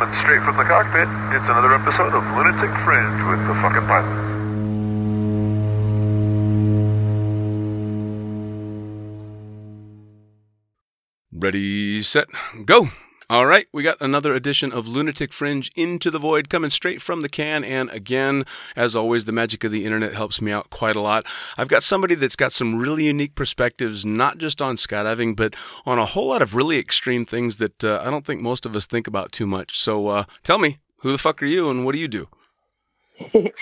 Coming straight from the cockpit, it's another episode of Lunatic Fringe with the fucking pilot. Ready, set, go. All right, we got another edition of Lunatic Fringe Into the Void coming straight from the can. And again, as always, the magic of the internet helps me out quite a lot. I've got somebody that's got some really unique perspectives, not just on skydiving, but on a whole lot of really extreme things that uh, I don't think most of us think about too much. So uh, tell me, who the fuck are you and what do you do?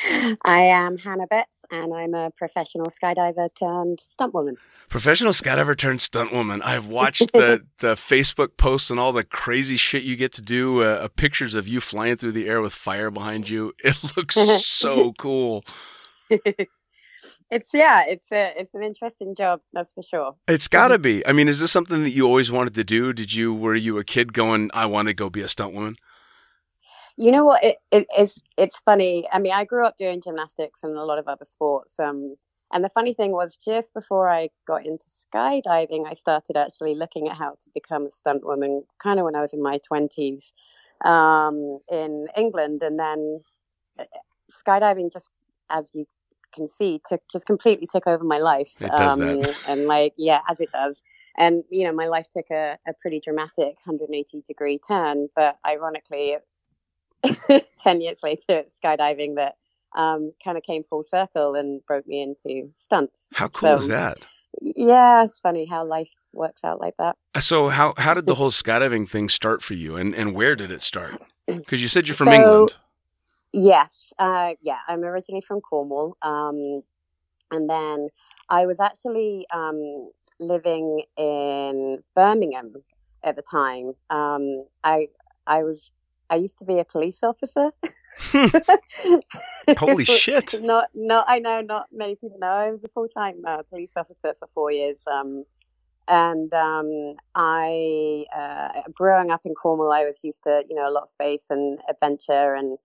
I am Hannah Betts, and I'm a professional skydiver turned stunt woman. Professional skydiver turned stunt woman. I've watched the, the Facebook posts and all the crazy shit you get to do. Uh, uh, pictures of you flying through the air with fire behind you. It looks so cool. it's yeah, it's a, it's an interesting job, that's for sure. It's got to be. I mean, is this something that you always wanted to do? Did you were you a kid going, I want to go be a stunt woman? You know what? It, it, it's it's funny. I mean, I grew up doing gymnastics and a lot of other sports. Um, and the funny thing was, just before I got into skydiving, I started actually looking at how to become a stunt woman, kind of when I was in my 20s um, in England. And then uh, skydiving, just as you can see, took just completely took over my life. It does um, that. and like, yeah, as it does. And, you know, my life took a, a pretty dramatic 180 degree turn. But ironically, 10 years later, skydiving that um, kind of came full circle and broke me into stunts. How cool so, is that? Yeah, it's funny how life works out like that. Uh, so how how did the whole skydiving thing start for you, and and where did it start? Because you said you're from so, England. Yes, uh, yeah, I'm originally from Cornwall, um, and then I was actually um, living in Birmingham at the time. Um, I I was I used to be a police officer. Holy shit! Not, not. I know not many people know. I was a full time uh, police officer for four years. Um, and um, I, uh, growing up in Cornwall, I was used to you know a lot of space and adventure and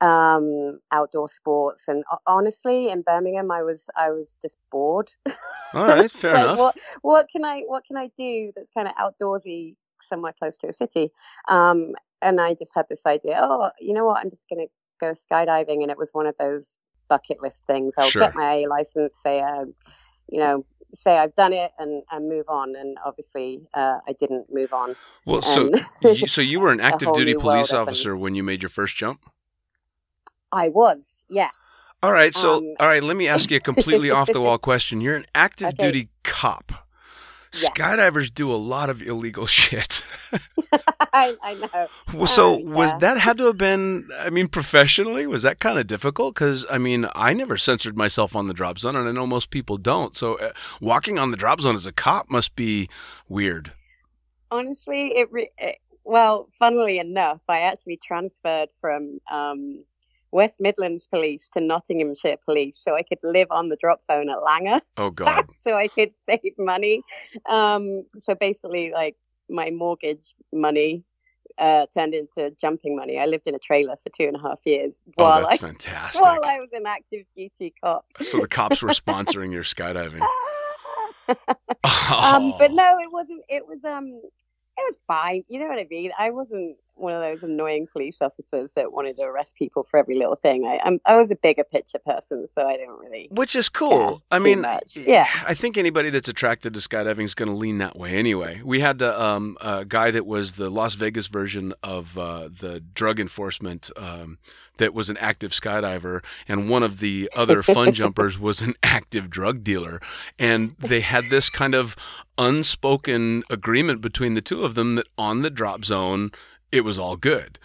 um, outdoor sports. And honestly, in Birmingham, I was I was just bored. All right, fair like, enough. What, what can I what can I do that's kind of outdoorsy somewhere close to a city. Um, and I just had this idea, oh, you know what? I'm just going to go skydiving. And it was one of those bucket list things. I'll sure. get my A license, say, uh, you know, say I've done it and, and move on. And obviously, uh, I didn't move on. Well, so you, so you were an active duty police officer when you made your first jump. I was, yes. All right, so um, all right, let me ask you a completely off the wall question. You're an active okay. duty cop. Yes. Skydivers do a lot of illegal shit. I, I, know. So uh, was yeah. that had to have been? I mean, professionally, was that kind of difficult? Because I mean, I never censored myself on the drop zone, and I know most people don't. So uh, walking on the drop zone as a cop must be weird. Honestly, it, re- it well, funnily enough, I actually transferred from um, West Midlands Police to Nottinghamshire Police so I could live on the drop zone at Langar. Oh God! so I could save money. Um, so basically, like my mortgage money uh, turned into jumping money. I lived in a trailer for two and a half years oh, while oh, that's I fantastic. while I was an active duty cop. so the cops were sponsoring your skydiving. oh. um, but no, it wasn't. It was um, it was fine. You know what I mean? I wasn't one of those annoying police officers that wanted to arrest people for every little thing. I, I'm, I was a bigger picture person, so I didn't really. Which is cool. I mean, much. yeah. I think anybody that's attracted to skydiving is going to lean that way anyway. We had a, um, a guy that was the Las Vegas version of uh, the drug enforcement. Um, that was an active skydiver, and one of the other fun jumpers was an active drug dealer. And they had this kind of unspoken agreement between the two of them that on the drop zone, it was all good.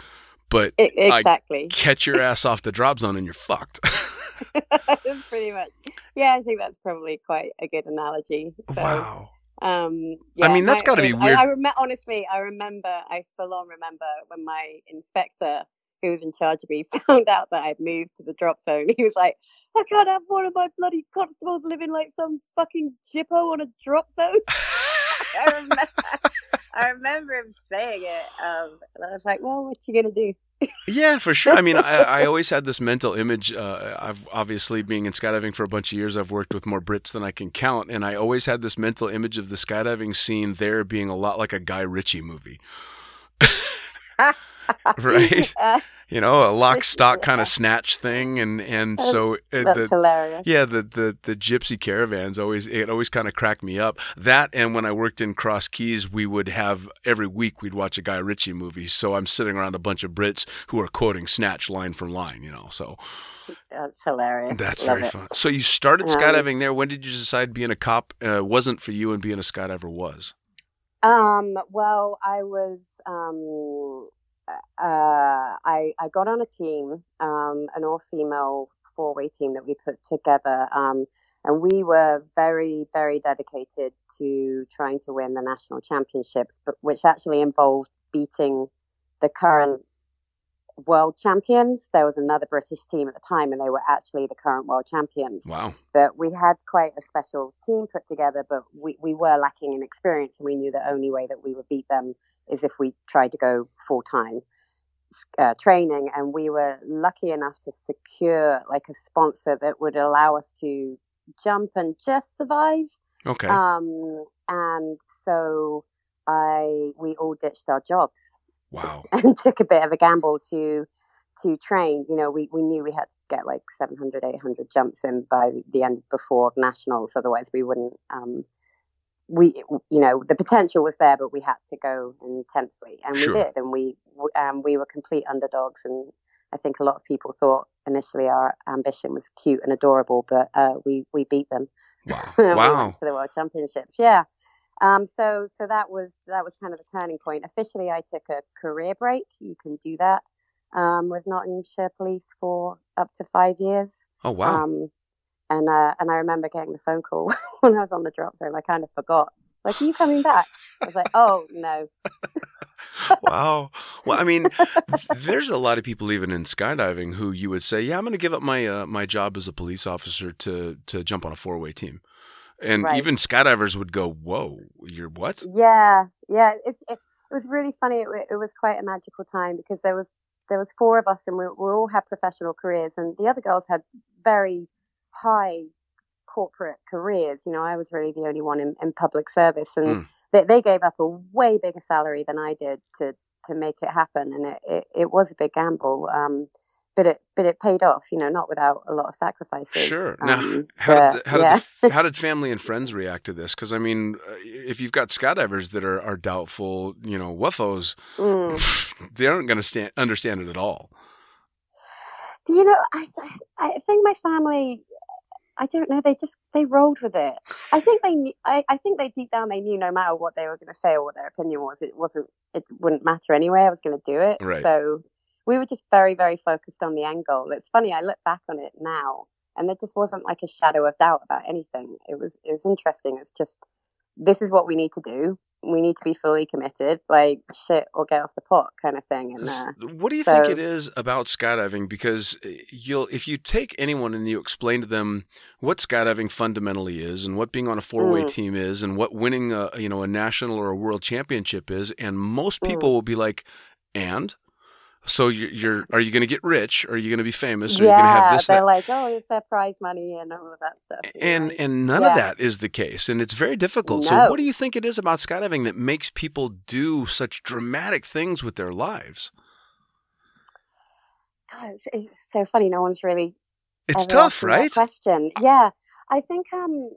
But exactly, catch your ass off the drop zone and you're fucked. Pretty much. Yeah, I think that's probably quite a good analogy. So, wow. Um, yeah, I mean, that's got to be weird. I, I rem- honestly, I remember, I full on remember when my inspector who was in charge of me found out that I'd moved to the drop zone. He was like, I can't have one of my bloody constables living like some fucking jippo on a drop zone. I, remember, I remember him saying it. Um, and I was like, well, what you going to do? yeah, for sure. I mean, I, I always had this mental image. Uh, I've obviously being in skydiving for a bunch of years. I've worked with more Brits than I can count, and I always had this mental image of the skydiving scene there being a lot like a Guy Ritchie movie. right? Uh, You know, a lock stock kind of snatch thing, and and so uh, that's the, hilarious. yeah, the, the the gypsy caravans always it always kind of cracked me up. That and when I worked in Cross Keys, we would have every week we'd watch a Guy Ritchie movie. So I'm sitting around a bunch of Brits who are quoting Snatch line for line. You know, so That's hilarious. that's Love very it. fun. So you started Um, skydiving there. When did you decide being a cop uh, wasn't for you and being a skydiver was? Um, well, I was, um, uh, I, I got on a team, um, an all female four way team that we put together. Um, and we were very, very dedicated to trying to win the national championships, but which actually involved beating the current world champions. There was another British team at the time, and they were actually the current world champions Wow. but we had quite a special team put together, but we, we were lacking in experience, and we knew the only way that we would beat them is if we tried to go full time uh, training. And we were lucky enough to secure like a sponsor that would allow us to jump and just survive. Okay. Um, and so I we all ditched our jobs wow. and took a bit of a gamble to to train you know we, we knew we had to get like 700 800 jumps in by the end before nationals otherwise we wouldn't um we you know the potential was there but we had to go intensely and Sure. we did and we um we were complete underdogs and i think a lot of people thought initially our ambition was cute and adorable but uh we we beat them Wow. Wow. went to the World Championships. Yeah. Um, so so that was that was kind of the turning point. Officially, I took a career break. You can do that um, with Nottinghamshire Police for up to five years. Oh wow. And uh, and I remember getting the phone call when I was on the drop zone. I kind of forgot. Like, are you coming back? I was like, oh no. wow. Well, I mean, there's a lot of people even in skydiving who you would say, "Yeah, I'm going to give up my uh, my job as a police officer to to jump on a four way team," and Right. even skydivers would go, "Whoa, you're what?" Yeah, yeah. It's it, it was really funny. It, it was quite a magical time because there was there was four of us, and we, we all had professional careers, and the other girls had very high corporate careers. You know, I was really the only one in, in public service, and Mm. they, they gave up a way bigger salary than I did to to make it happen, and it, it, it was a big gamble. Um, but it but it paid off. You know, not without a lot of sacrifices. Sure. Now, Um, How but, did how yeah. did how did family and friends react to this? Because I mean, uh, if you've got skydivers that are, are doubtful, you know, wuffos, Mm. they aren't going to stand understand it at all. You know I, I think my family i don't know they just they rolled with it. I think they knew I, I think they deep down they knew no matter what they were going to say or what their opinion was it wasn't it wouldn't matter anyway i was going to do it. Right. so we were just very very focused on the end goal. It's funny i look back on it now and there just wasn't like a shadow of doubt about anything. It was it was interesting it's just this is what we need to do we need to be fully committed like shit or get off the pot kind of thing and uh, What do you think it is about skydiving? Because uh, you'll, if you take anyone and you explain to them what skydiving fundamentally is, and what being on a four-way Mm. team is, and what winning a you know a national or a world championship is, and most Mm. people will be like, "And." So you're, you're are you going to get rich? Are you going to be famous? Are you yeah, going to have this? they're That? like, oh, it's that prize money and all of that stuff. And know? and none of that is the case, and it's very difficult. So what do you think it is about skydiving that makes people do such dramatic things with their lives? God, it's, it's so funny. No one's really It's tough, right? Question. Yeah, I think um,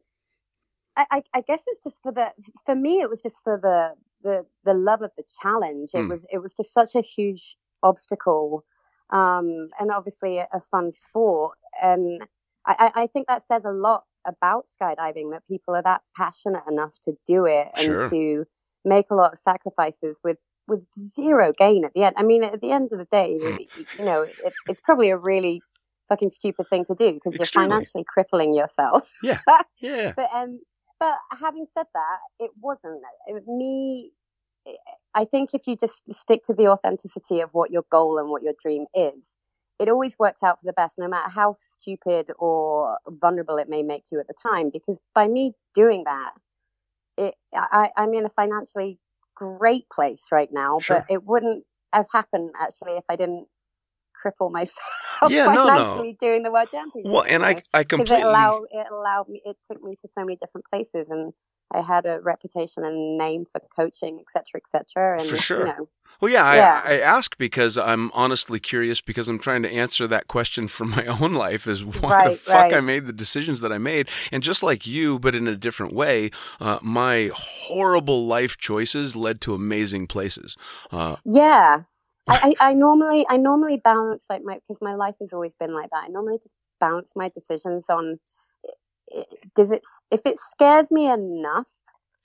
I, I, I guess it's just for the for me it was just for the the the love of the challenge. It Hmm. was it was just such a huge obstacle, um, and obviously a, a fun sport. And I, I think that says a lot about skydiving that people are that passionate enough to do it and Sure. to make a lot of sacrifices with with zero gain at the end. I mean, at the end of the day, you know, it, it's probably a really fucking stupid thing to do because you're financially crippling yourself. Yeah. But um, but having said that, it wasn't it, me. I think if you just stick to the authenticity of what your goal and what your dream is, it always works out for the best, no matter how stupid or vulnerable it may make you at the time. Because by me doing that, it I, I'm in a financially great place right now, Sure. but it wouldn't have happened actually if I didn't cripple myself Yeah, no, no. financially doing the world championship. Well, and I I completely it allowed it allowed me it took me to so many different places and I had a reputation and name for coaching, et etc., etc. And For sure. you know, Well, yeah, Yeah. I, I ask because I'm honestly curious because I'm trying to answer that question from my own life is why the fuck right. I made the decisions that I made. And just like you, but in a different way, uh, my horrible life choices led to amazing places. Uh, Yeah. I, I, I normally I normally balance like my because my life has always been like that. I normally just balance my decisions on i- i- does it if it scares me enough,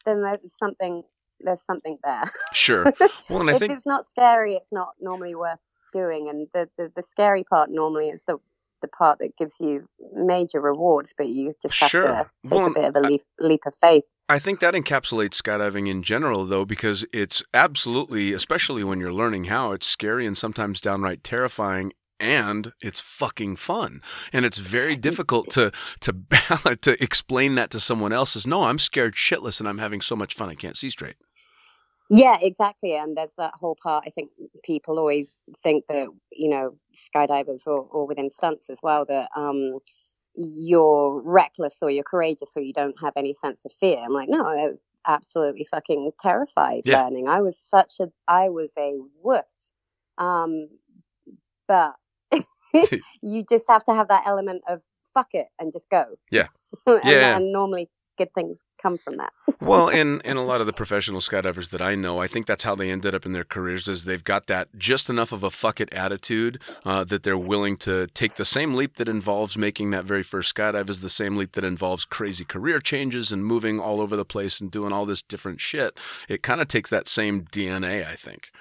then there's something there's something there. sure. Well, and I if think it's not scary, it's not normally worth doing. And the, the, the scary part normally is the the part that gives you major rewards, but you just have Sure. to take Well, a bit of a leap, leap of faith. I think that encapsulates skydiving in general, though, because it's absolutely, especially when you're learning how, it's scary and sometimes downright terrifying. And it's fucking fun, and it's very difficult to to to explain that to someone else. Is no, I'm scared shitless, and I'm having so much fun I can't see straight. Yeah, exactly. And there's that whole part. I think people always think that you know skydivers or, or within stunts as well that um, you're reckless or you're courageous or you don't have any sense of fear. I'm like, no, I was absolutely fucking terrified Yeah. learning. I was such a, I was a wuss. Um, but you just have to have that element of fuck it and just go. Yeah. and, Yeah. and normally good things come from that. Well, and and a lot of the professional skydivers that I know, I think that's how they ended up in their careers. Is they've got that just enough of a fuck it attitude uh, that they're willing to take the same leap that involves making that very first skydive is the same leap that involves crazy career changes and moving all over the place and doing all this different shit. It kind of takes that same DNA, I think.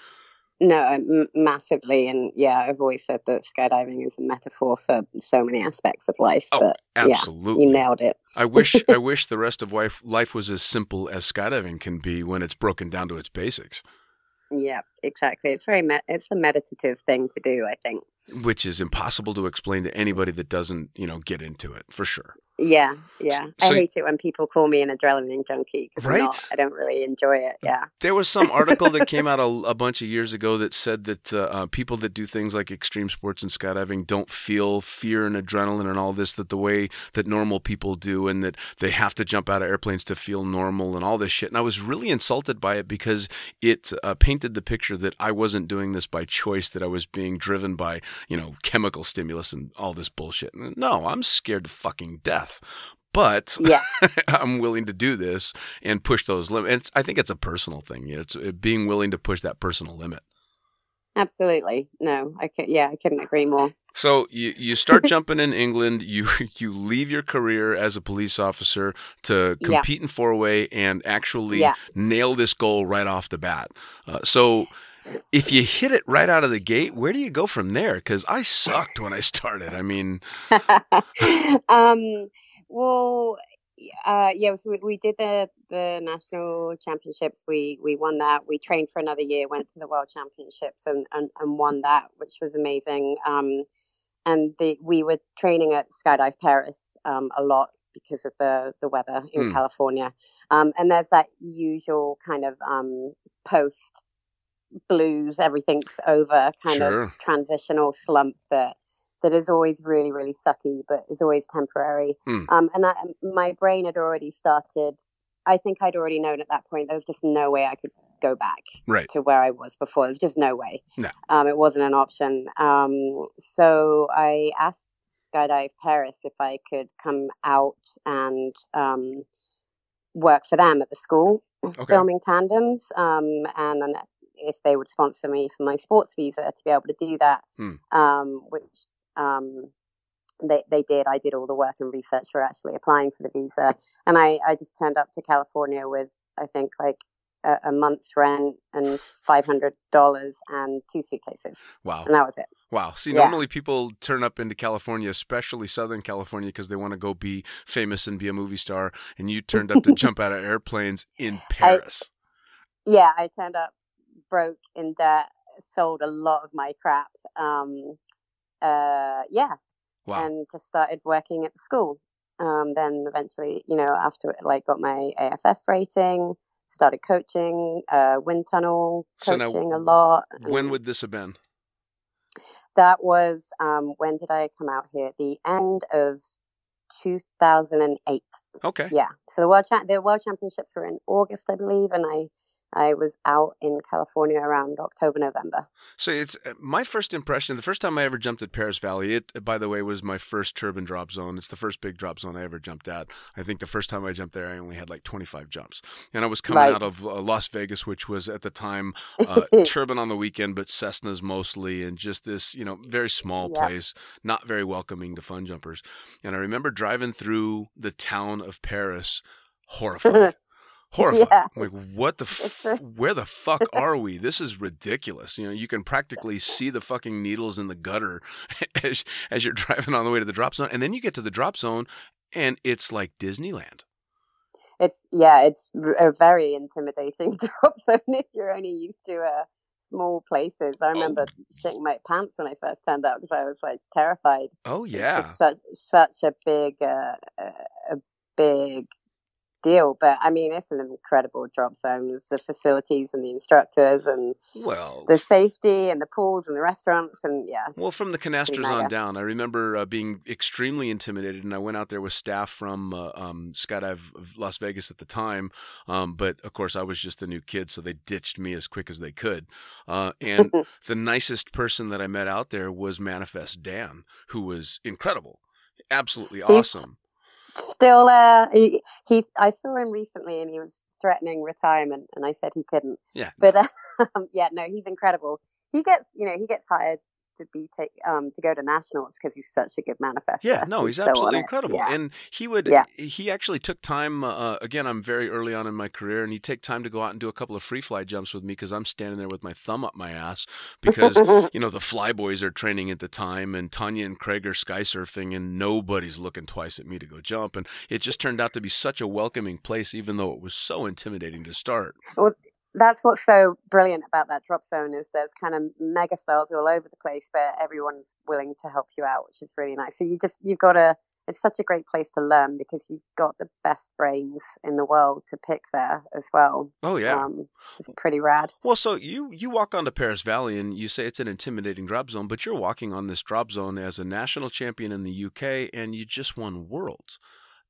No, um, m- massively, and yeah, I've always said that skydiving is a metaphor for so many aspects of life. Oh, but yeah, Absolutely. you nailed it. I wish I wish the rest of life life was as simple as skydiving can be when it's broken down to its basics, Yeah, exactly. It's very me- it's a meditative thing to do. I think. Which is impossible to explain to anybody that doesn't, you know, get into it for sure. Yeah, yeah. so- I hate it when people call me an adrenaline junkie Right? I don't really enjoy it. Yeah. There was some article that came out a, a bunch of years ago that said that uh, uh, people that do things like extreme sports and skydiving don't feel fear and adrenaline and all this that the way that normal people do, and that they have to jump out of airplanes to feel normal and all this shit. And I was really insulted by it because it uh, painted the picture that I wasn't doing this by choice, that I was being driven by you know chemical stimulus and all this bullshit. No, I'm scared to fucking death. But Yeah. I'm willing to do this and push those limits. I think it's a personal thing. It's being willing to push that personal limit. Absolutely. No, I could. Yeah, I couldn't agree more. So you, you start jumping in England. You you leave your career as a police officer to Yeah. compete in four way and actually Yeah. nail this goal right off the bat. Uh, so if you hit it right out of the gate, where do you go from there? Because I sucked when I started. I mean, um, well, uh, yeah, so we, we did the the national championships. We we won that. We trained for another year, went to the world championships, and and, and won that, which was amazing. Um, and the we were training at Skydive Perris um, a lot because of the the weather in Hmm. California. Um, and there's that usual kind of um, post blues, everything's over kind Sure. of transitional slump that that is always really really sucky, but is always temporary. Hmm. Um, and I, my brain had already started. I think I'd already known at that point there was just no way I could go back right. to where I was before. There's just no way. No. Um, it wasn't an option. Um, so I asked Skydive Perris if I could come out and um, work for them at the school, Okay. filming tandems, um, and, and if they would sponsor me for my sports visa to be able to do that, Hmm. um, which um, they they did. I did all the work and research for actually applying for the visa, and I I just turned up to California with I think like a, a month's rent and five hundred dollars and two suitcases, Wow. and that was it. Wow. See, Yeah. normally people turn up into California, especially Southern California, because they want to go be famous and be a movie star. And you turned up to jump out of airplanes in Perris. Yeah, I turned up broke in debt, sold a lot of my crap. Um, uh, yeah, wow. and just started working at the school. Um, then eventually, you know, after like got my AFF rating, started coaching, uh, wind tunnel So now, coaching a lot. when would this have been? that was um, when did I come out here? The end of 2008. Okay. Yeah. So the world cha- the world championships were in August, I believe, and I I was out in California around October, November. So it's uh, my first impression. The first time I ever jumped at Perris Valley, it by the way was my first turbine drop zone. It's the first big drop zone I ever jumped at. I think the first time I jumped there, I only had like 25 jumps, and I was coming Right. out of uh, Las Vegas, which was at the time uh, turbine on the weekend, but Cessnas mostly, and just this you know very small Yeah. place, not very welcoming to fun jumpers. And I remember driving through the town of Perris, horrified. Horrified. Yeah. Like, what the? F- where the fuck are we? This is ridiculous. You know, you can practically see the fucking needles in the gutter as as you're driving on the way to the drop zone, and then you get to the drop zone, and it's like Disneyland. It's yeah, it's a very intimidating drop zone if you're only used to uh, small places. I remember shitting my pants when I first turned out because I was like terrified. Oh yeah. such such a big uh, uh, a big deal. But I mean, it's an incredible drop zone. There's the facilities and the instructors and Well, the safety and the pools and the restaurants and yeah, Well, from the Conatsers on down, I remember uh, being extremely intimidated, and I went out there with staff from uh, um, Skydive Las Vegas at the time. Um, but of course, I was just a new kid, so they ditched me as quick as they could. Uh, and the nicest person that I met out there was Manifest Dan, who was incredible, absolutely awesome. Still there. He, he I saw him recently and he was threatening retirement, and I said he couldn't. Yeah. But um, yeah, no, he's incredible. He gets, you know, he gets hired to be take um to go to nationals because he's such a good manifester. Yeah, no, he's so on absolutely it. incredible. Yeah. And he would, Yeah. he actually took time. Uh, again, I'm very early on in my career, and he'd take time to go out and do a couple of free fly jumps with me because I'm standing there with my thumb up my ass because you know the flyboys are training at the time, and Tanya and Craig are sky surfing, and nobody's looking twice at me to go jump. And it just turned out to be such a welcoming place, even though it was so intimidating to start. That's what's so brilliant about that drop zone is there's kind of mega stars all over the place, but everyone's willing to help you out, which is really nice. So you just you've got a it's such a great place to learn because you've got the best brains in the world to pick there as well. Oh yeah. Um, it's pretty rad. Well, so you you walk onto Perris Valley and you say it's an intimidating drop zone, but you're walking on this drop zone as a national champion in the UK, and you just won worlds.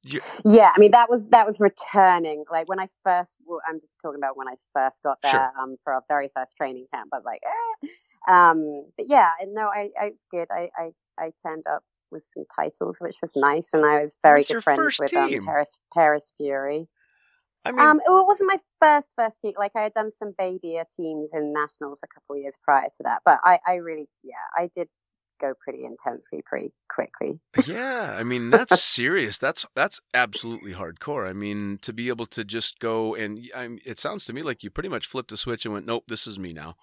You, Yeah, I mean that was that was returning. Like when I first, well, I'm just talking about when I first got there Sure. um, for our very first training camp. But like, eh. um, but yeah, and no, I, I it's good. I, I I turned up with some titles, which was nice, and I was very good friends with um, Perris Perris Fury. I mean, Um, well, it wasn't my first first team. Like I had done some babyer teams in nationals a couple of years prior to that, but I I really yeah I did go pretty intensely pretty quickly. yeah, I mean that's serious. That's that's absolutely hardcore. I mean, to be able to just go and I mean, it sounds to me like you pretty much flipped a switch and went, "Nope, this is me now."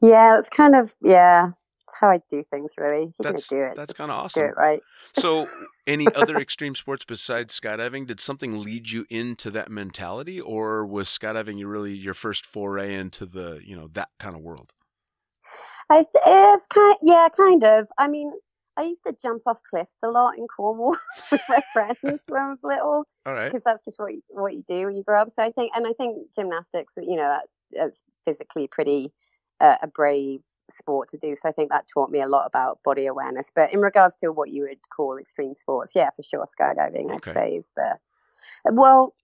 Yeah, it's kind of yeah. It's how I do things. Really, if you're That's gonna do it. that's kind of do awesome. it right. So, any other extreme sports besides skydiving? Did something lead you into that mentality, or was skydiving really your first foray into the you know that kind of world? I th- it's kind yeah, kind of. I mean, I used to jump off cliffs a lot in Cornwall with my friends when I was little All right. because that's just what you, what you do when you grow up. So I think, and I think gymnastics, you know, that it's physically pretty uh, a brave sport to do. So I think that taught me a lot about body awareness. But in regards to what you would call extreme sports, yeah, for sure, skydiving, Okay. I'd say is the well.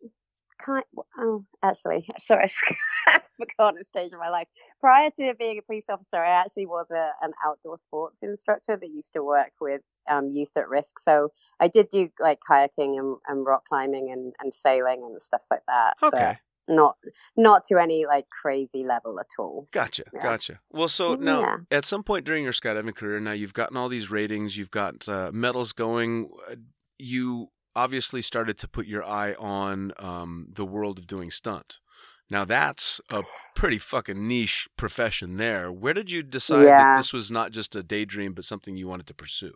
Kind, oh, actually, sorry, I forgot a stage of my life. Prior to being a police officer, I actually was a, an outdoor sports instructor that used to work with um, youth at risk. So I did do like kayaking and, and rock climbing and, and sailing and stuff like that. Okay. not not to any like crazy level at all. Gotcha, Yeah. gotcha. Well, so now Yeah. at some point during your skydiving career, now you've gotten all these ratings, you've got uh, medals going. uh, You obviously started to put your eye on um, the world of doing stunt. Now that's a pretty fucking niche profession. There, where did you decide that this was not just a daydream, but something you wanted to pursue?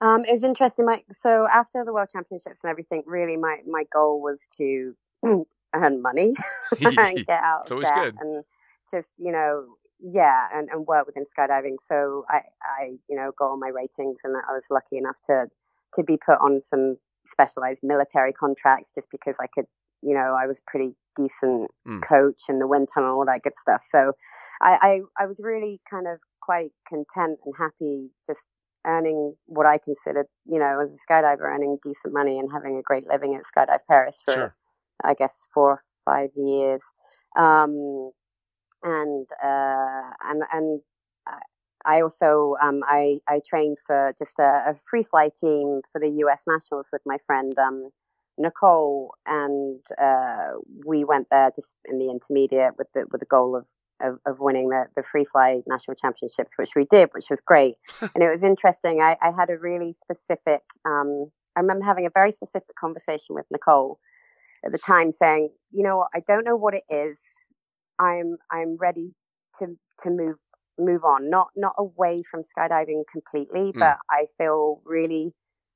Um, it was interesting. Mike. so after the world championships and everything, really my my goal was to earn money and get out of debt good. and just you know yeah and, and work within skydiving. So I I you know got all my ratings and I was lucky enough to to be put on some specialized military contracts just because I could you know I was pretty decent Mm. coach in the wind tunnel all that good stuff. So I, I I was really kind of quite content and happy just earning what I considered, you know, as a skydiver, earning decent money and having a great living at Skydive Perris for Sure. I guess, four or five years. Um, and uh, and and I also um, I I trained for just a, a, free fly team for the U.S. Nationals with my friend um, Nicole, and uh, we went there just in the intermediate with the with the goal of of, of winning the, the free fly national championships, which we did, which was great. and it was interesting. I, I had a really specific. Um, I remember having a very specific conversation with Nicole at the time, saying, "You know, I don't know what it is. I'm I'm ready to to move move on, not not away from skydiving completely, mm. but I feel really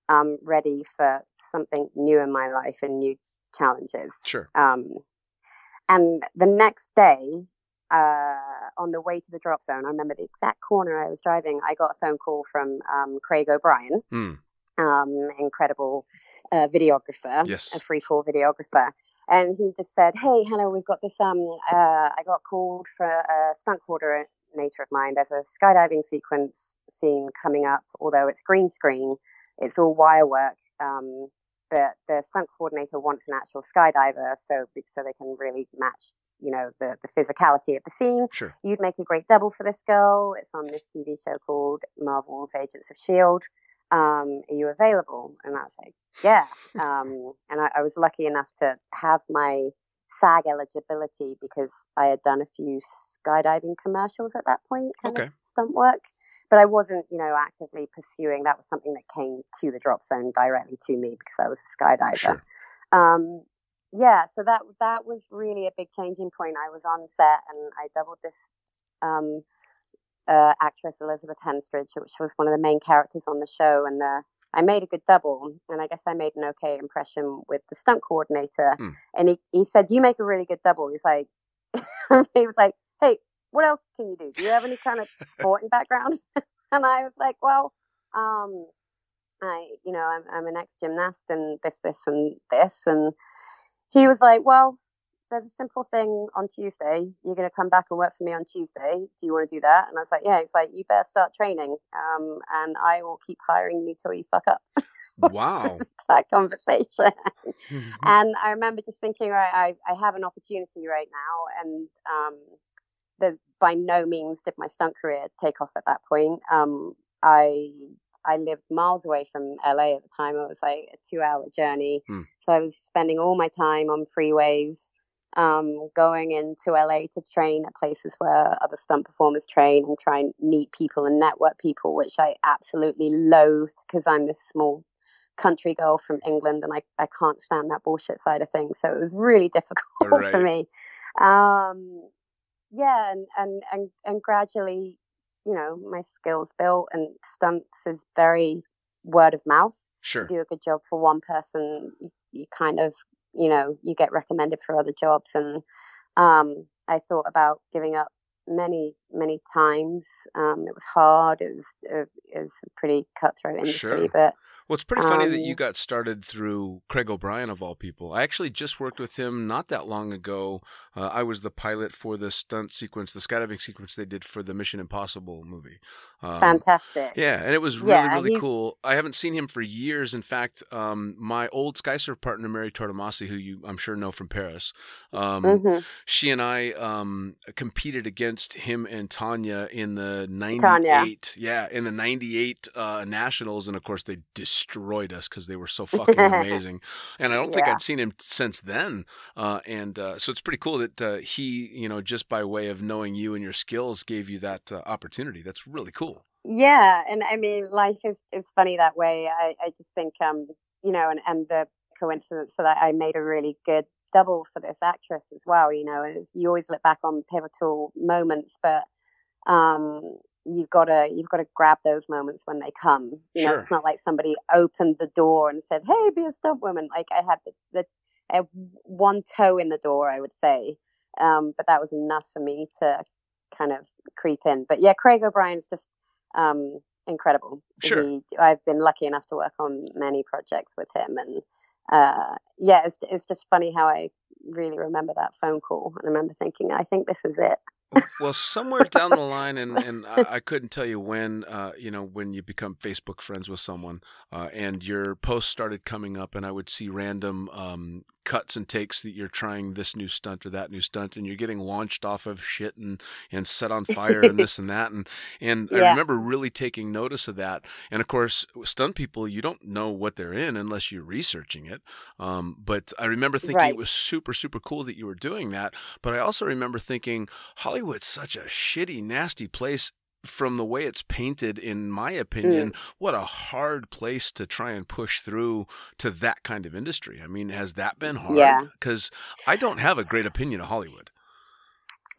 um, ready for something new in my life and new challenges. Sure. Um, and the next day, uh, on the way to the drop zone, I remember the exact corner I was driving. I got a phone call from um, Craig O'Brien, mm. incredible uh, videographer, yes. a free fall videographer. And he just said, "Hey, Hannah, we've got this. Um, uh, I got called for a stunt coordinator nature of mine. There's a skydiving sequence scene coming up, although it's green screen, it's all wire work. Um, but the stunt coordinator wants an actual skydiver, so so they can really match, you know, the the physicality of the scene. Sure. You'd make a great double for this girl. It's on this TV show called Marvel's Agents of Shield. Um, are you available? And I was like, yeah. Um, and I, I was lucky enough to have my SAG eligibility because I had done a few skydiving commercials at that point, kind okay. of stunt work. But I wasn't, you know, actively pursuing. That was something that came to the drop zone directly to me because I was a skydiver. Sure. Um, yeah, so that that was really a big changing point. I was on set and I doubled this um, uh, actress Elizabeth Henstridge, which was one of the main characters on the show, and the I made a good double, and I guess I made an okay impression with the stunt coordinator. Mm. And he, he said, "You make a really good double." He's like, he was like, "Hey, what else can you do? Do you have any kind of sporting background?" and I was like, "Well, um, I, you know, I'm, I'm an ex gymnast and this, this, and this." And he was like, "Well, there's a simple thing on Tuesday. You're going to come back and work for me on Tuesday. Do you want to do that? And I was like, yeah. It's like, you better start training. Um, and I will keep hiring you till you fuck up. Wow. that conversation. Mm-hmm. And I remember just thinking, right, I, I have an opportunity right now. And, um, the, by no means did my stunt career take off at that point. Um, I I lived miles away from LA at the time. It was like a two hour journey. Hmm. So I was spending all my time on freeways, um, going into LA to train at places where other stunt performers train and try and meet people and network people, which I absolutely loathed because I'm this small country girl from England and I, I can't stand that bullshit side of things. So it was really difficult right. for me. Um, yeah, and, and, and, and gradually, you know, my skills built and stunts is very word of mouth. Sure. You do a good job for one person, you, you kind of you know you get recommended for other jobs and um, i thought about giving up many many times um, it was hard it was uh, it was a pretty cutthroat industry sure. but well, it's pretty funny um, that you got started through Craig O'Brien of all people. I actually just worked with him not that long ago. Uh, I was the pilot for the stunt sequence, the skydiving sequence they did for the Mission Impossible movie. Um, Fantastic. Yeah, and it was really Yeah, really he's- cool. I haven't seen him for years. In fact, um, my old SkySurf partner Mary Tortomasi, who you I'm sure know from Perris, um, Mhm. she and I um, competed against him and Tanya in the '98. Tanya. Yeah, in the '98 uh, nationals, and of course they destroyed us because they were so fucking amazing. And I don't think Yeah. I'd seen him since then. Uh, and uh, so it's pretty cool that uh, he, you know, just by way of knowing you and your skills, gave you that uh, opportunity. That's really cool. Yeah, and I mean, life is is funny that way. I I just think um you know, and and the coincidence that I made a really good double for this actress as well. You know, is you always look back on pivotal moments, but um you've got to you've got to grab those moments when they come. You know, Sure. it's not like somebody opened the door and said, "Hey, be a stunt woman." Like I had the, the I had one toe in the door, I would say, um, but that was enough for me to kind of creep in. But yeah, Craig O'Brien's just um, incredible. Sure. He, I've been lucky enough to work on many projects with him, and uh, yeah, it's it's just funny how I really remember that phone call, and I remember thinking, I think this is it. well, somewhere down the line, and, and I, I couldn't tell you when, uh, you know, when you become Facebook friends with someone, uh, and your posts started coming up, and I would see random um, cuts and takes that you're trying this new stunt or that new stunt, and you're getting launched off of shit and and set on fire and this and that, and and I remember really taking notice of that. And of course, stunt people, you don't know what they're in unless you're researching it. Um, but I remember thinking Right. it was super super cool that you were doing that. But I also remember thinking Hollywood's such a shitty, nasty place. From the way it's painted, in my opinion, what a hard place to try and push through to that kind of industry. I mean, has that been hard? Yeah. Because I don't have a great opinion of Hollywood.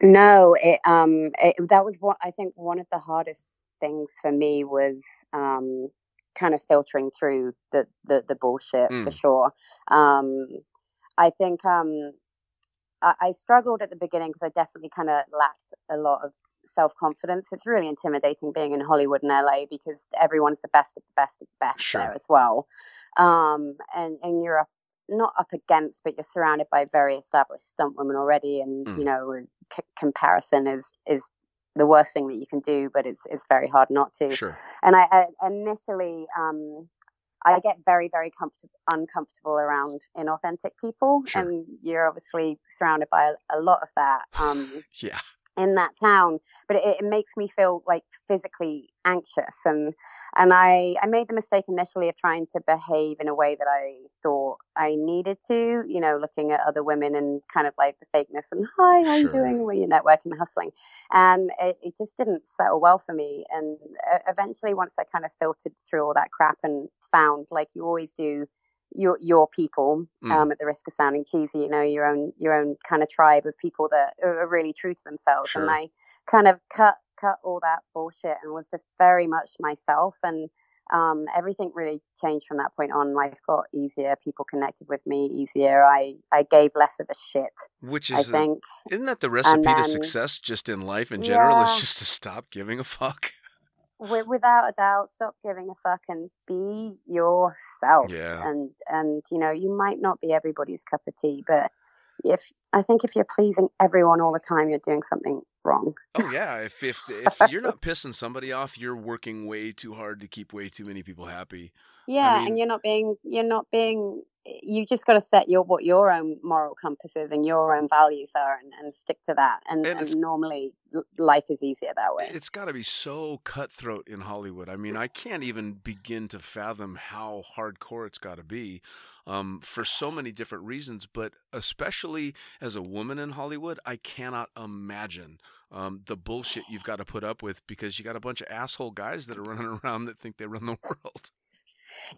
No, it um it, that was what I think one of the hardest things for me was um kind of filtering through the the, the bullshit for Mm. sure. Um I think um I, I struggled at the beginning because I definitely kind of lacked a lot of self confidence. It's really intimidating being in Hollywood and LA because everyone's the best of the best of the best Sure. there as well. Um, and and you're up, not up against, but you're surrounded by very established stunt women already, and Mm. you know c- comparison is is the worst thing that you can do, but it's it's very hard not to Sure. and I, I initially um I get very very comfortable uncomfortable around inauthentic people Sure. and you're obviously surrounded by a, a lot of that um Yeah. In that town but it, it makes me feel like physically anxious. And and I I made the mistake initially of trying to behave in a way that I thought I needed to you know looking at other women and kind of like the fakeness and hi how you Sure. doing? When you're networking hustling. And it, it just didn't settle well for me. And eventually once i kind of filtered through all that crap and found like you always do your your people Mm. um, at the risk of sounding cheesy you know your own your own kind of tribe of people that are, really true to themselves and Sure. i kind of cut cut all that bullshit and was just very much myself and um, everything really changed from that point on life got easier people connected with me easier i i gave less of a shit Which i is, the, think isn't that the recipe to success just in life in general? Yeah. Is just to stop giving a fuck. Wi- without a doubt stop giving a fuck and be yourself Yeah. and and you know you might not be everybody's cup of tea but if i think if you're pleasing everyone all the time you're doing something wrong Oh yeah. If if if you're not pissing somebody off, you're working way too hard to keep way too many people happy. yeah mean- and you're not being you're not being you just got to set your what your own moral compass is and your own values are and, and stick to that and, And and normally life is easier that way It's got to be so cutthroat in Hollywood. I mean, I can't even begin to fathom how hardcore it's got to be um, for so many different reasons. But especially as a woman in Hollywood, I cannot imagine um, the bullshit you've got to put up with because you got a bunch of asshole guys that are running around that think they run the world.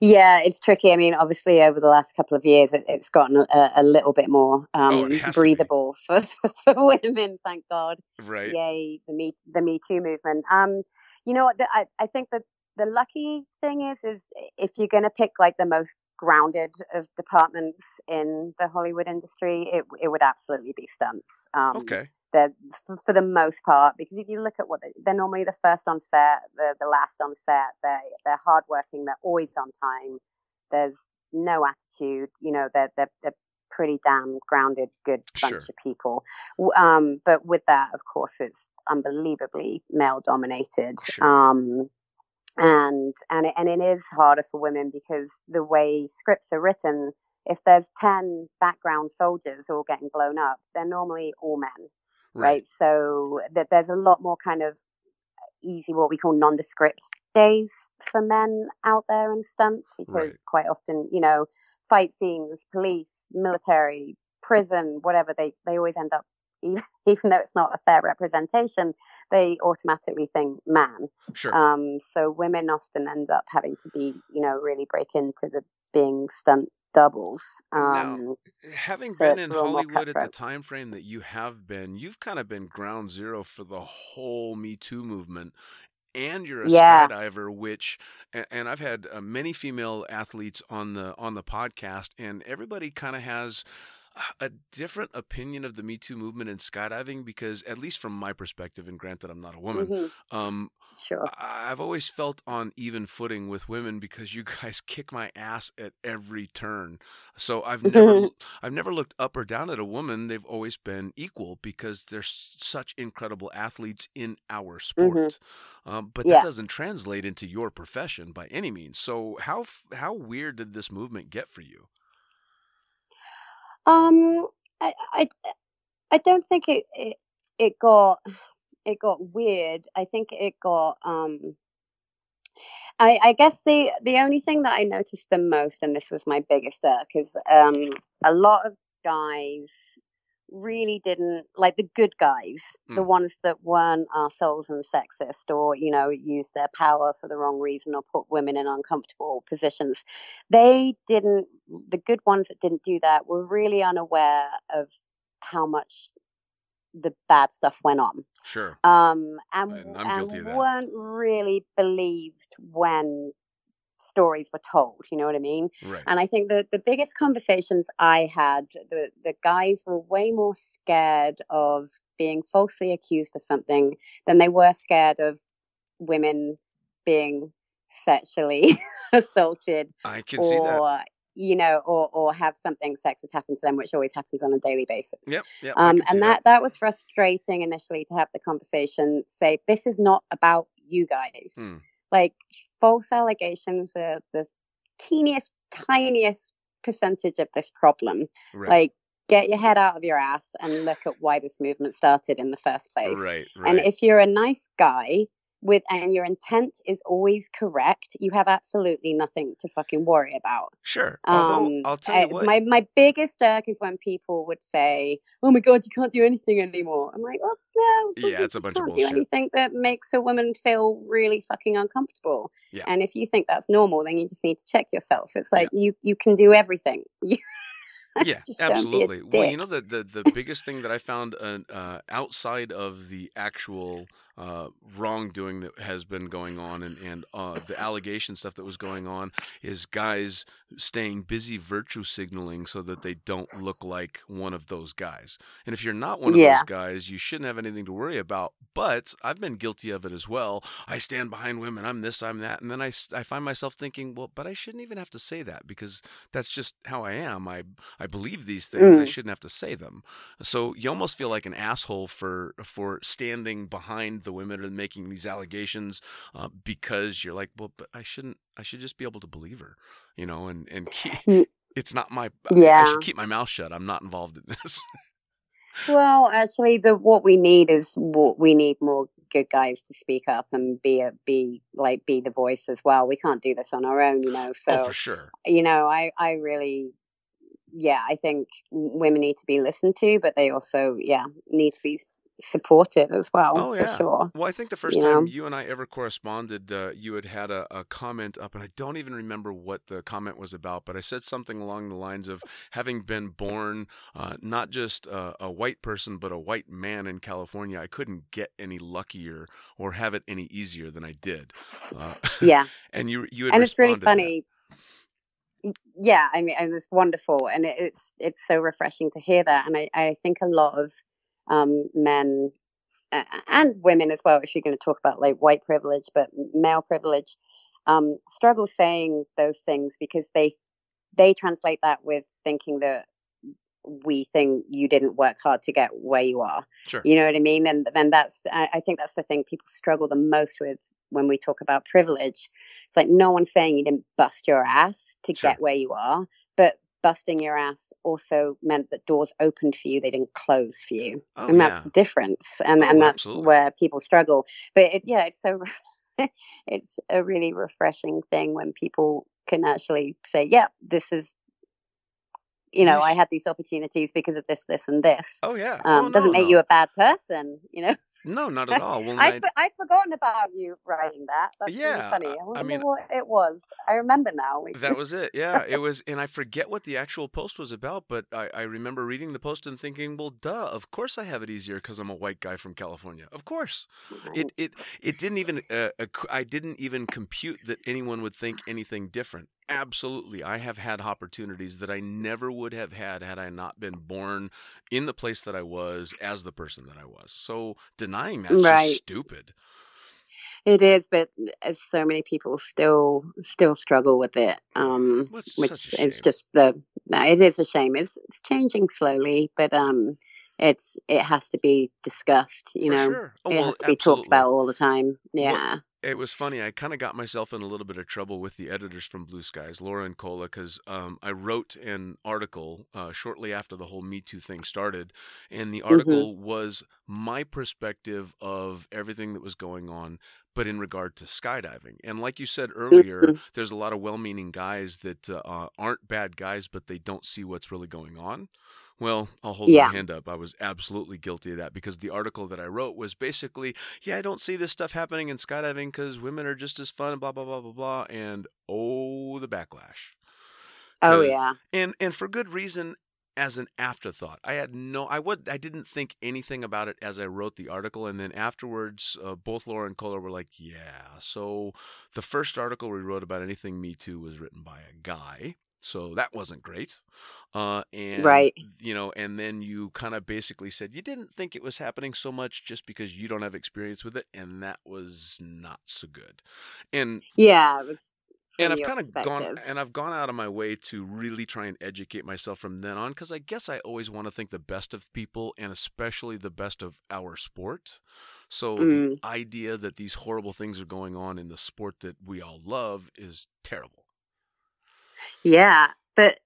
Yeah, it's tricky. I mean, obviously, over the last couple of years, it, it's gotten a, a little bit more um, Oh, it has to be. breathable for, for women. Thank God. Right. Yay, the me the Me Too movement. Um, you know what? The, I I think that the lucky thing is is if you're going to pick like the most grounded of departments in the Hollywood industry, it it would absolutely be stunts. Um, Okay. They're for, for the most part because if you look at what they, they're normally the first on set the the last on set they're they're hardworking they're always on time there's no attitude you know they're they're, they're pretty damn grounded good bunch Sure. of people um but with that of course it's unbelievably male dominated Sure. um and and it, and it is harder for women because the way scripts are written if there's 10 background soldiers all getting blown up they're normally all men right? So that there's a lot more kind of easy, what we call nondescript days for men out there in stunts because Right. quite often, you know, fight scenes, police, military, prison, whatever, they, they always end up, even, even though it's not a fair representation, they automatically think man. Sure. Um, so women often end up having to be, you know, really break into the being stunt doubles. Now, Um, Having so been in a little more Hollywood at the time frame that you have been, you've kind of been ground zero for the whole Me Too movement. And you're a Yeah. skydiver, which, and I've had uh, many female athletes on the on the podcast, and everybody kind of has a different opinion of the Me Too movement in skydiving because, at least from my perspective, and granted I'm not a woman, hmm um, Sure. I- I've always felt on even footing with women because you guys kick my ass at every turn. So I've never I've never looked up or down at a woman. They've always been equal because they're s- such incredible athletes in our sport. Um, but that doesn't translate into your profession by any means. So how f- how weird did this movement get for you? Um, I, I, I don't think it, it, it got, it got weird. I think it got, um, I, I guess the, the only thing that I noticed the most, and this was my biggest irk, is, um, a lot of guys really didn't like the good guys, the Mm. ones that weren't assholes and sexist or, you know, use their power for the wrong reason or put women in uncomfortable positions. They didn't, the good ones that didn't do that were really unaware of how much the bad stuff went on. Sure. Um, and, And I'm and guilty of that. weren't really believed when stories were told. You know what I mean? Right. And I think the the biggest conversations I had, the the guys were way more scared of being falsely accused of something than they were scared of women being sexually assaulted I can see that. or you know or or have something sexist happen to them which always happens on a daily basis Yep. Yep. Um, and that, that was frustrating initially to have the conversation say this is not about you guys Hmm. Like false allegations are the teeniest tiniest percentage of this problem Right. like get your head out of your ass and look at why this movement started in the first place right. Right. and if you're a nice guy with and your intent is always correct you have absolutely nothing to fucking worry about sure. Although um, I'll tell you I- what. my my biggest irk is when people would say, "Oh my god, you can't do anything anymore." I'm like, "Well, no, Yeah, it's a bunch of can't do bullshit. anything that makes a woman feel really fucking uncomfortable." Yeah. And if you think that's normal, then you just need to check yourself. It's like you you can do everything. Yeah, Just don't be a absolutely. Well, you know the the, the biggest thing that I found uh, uh, outside of the actual uh, wrongdoing that has been going on and and uh, the allegation stuff that was going on is guys staying busy virtue signaling so that they don't look like one of those guys. And if you're not one of Yeah. those guys, you shouldn't have anything to worry about. But I've been guilty of it as well. I stand behind women. I'm this. I'm that. And then I, I find myself thinking, well, but I shouldn't even have to say that because that's just how I am. I I believe these things. I Mm. shouldn't have to say them. So you almost feel like an asshole for for standing behind the women are making these allegations uh, because you're like, well, but I shouldn't. I should just be able to believe her, you know, and and keep. It's not my. I- I should keep my mouth shut. I'm not involved in this. Well, actually, the what we need is what we need more good guys to speak up and be a be like be the voice as well. We can't do this on our own, you know. So oh, for sure. you know, I, I really, yeah, I think women need to be listened to, but they also, yeah, need to be supported as well, Oh, for yeah. sure. Well, I think the first You time know? you and I ever corresponded, uh, you had had a, a comment up, and I don't even remember what the comment was about, but I said something along the lines of having been born uh, not just uh, a white person, but a white man in California, I couldn't get any luckier or have it any easier than I did. Uh, Yeah. and you you had and it's really responded to that. funny. Yeah, I mean, and it's wonderful, and it, it's it's so refreshing to hear that. And I, I think a lot of um, men and women as well, if you're going to talk about like white privilege, but male privilege, um, struggle saying those things because they they translate that with thinking that we think you didn't work hard to get where you are. Sure. You know what I mean? And then that's, I think that's the thing people struggle the most with when we talk about privilege. It's like no one's saying you didn't bust your ass to Sure. get where you are, busting your ass also meant that doors opened for you, they didn't close for you. Oh, and that's yeah. the difference. And, Oh, and that's absolutely. where people struggle. But it, yeah, it's so, it's a really refreshing thing when people can actually say, yeah, this is, you know, I had these opportunities because of this, this, and this Oh, yeah. um, oh, doesn't make no. you a bad person, you know. No, not at all. Well, I'd, I'd forgotten about you writing that. That's Yeah, really funny. I I mean- what it was. I remember now. That was it. Yeah, it was, and I forget what the actual post was about, but I, I remember reading the post and thinking, well, duh, of course I have it easier because I'm a white guy from California. Of course. It it it didn't even uh, I didn't even compute that anyone would think anything different. Absolutely, I have had opportunities that I never would have had had I not been born in the place that I was as the person that I was. So denying that's Right. stupid. It is, but uh, so many people still still struggle with it. Um, Well, which is just the no, it is a shame. It's it's changing slowly, but um, it's it has to be discussed. You For know, sure. Oh, it well, has to be talked about all the time. Well, Yeah, It was funny. I kind of got myself in a little bit of trouble with the editors from Blue Skies, Laura and Cola, because um, I wrote an article uh, shortly after the whole Me Too thing started, and the Mm-hmm. article was my perspective of everything that was going on, but in regard to skydiving. And like you said earlier, Mhm. there's a lot of well-meaning guys that uh, aren't bad guys, but they don't see what's really going on. Well, I'll hold Yeah. my hand up. I was absolutely guilty of that because the article that I wrote was basically, yeah, I don't see this stuff happening in skydiving because women are just as fun, blah blah blah blah blah, and oh, the backlash. oh 'Cause- yeah, and and for good reason. As an afterthought, I had no, I would, I didn't think anything about it as I wrote the article, and then afterwards, uh, both Laura and Kohler were like, "Yeah." So the first article we wrote about anything Me Too was written by a guy, so that wasn't great. Uh, and Right. you know, and then you kind of basically said you didn't think it was happening so much just because you don't have experience with it, and that was not so good. And yeah. It was. and I've kind of gone and I've gone out of my way to really try and educate myself from then on because I guess I always want to think the best of people and especially the best of our sport. So Mm. the idea that these horrible things are going on in the sport that we all love is terrible. Yeah, but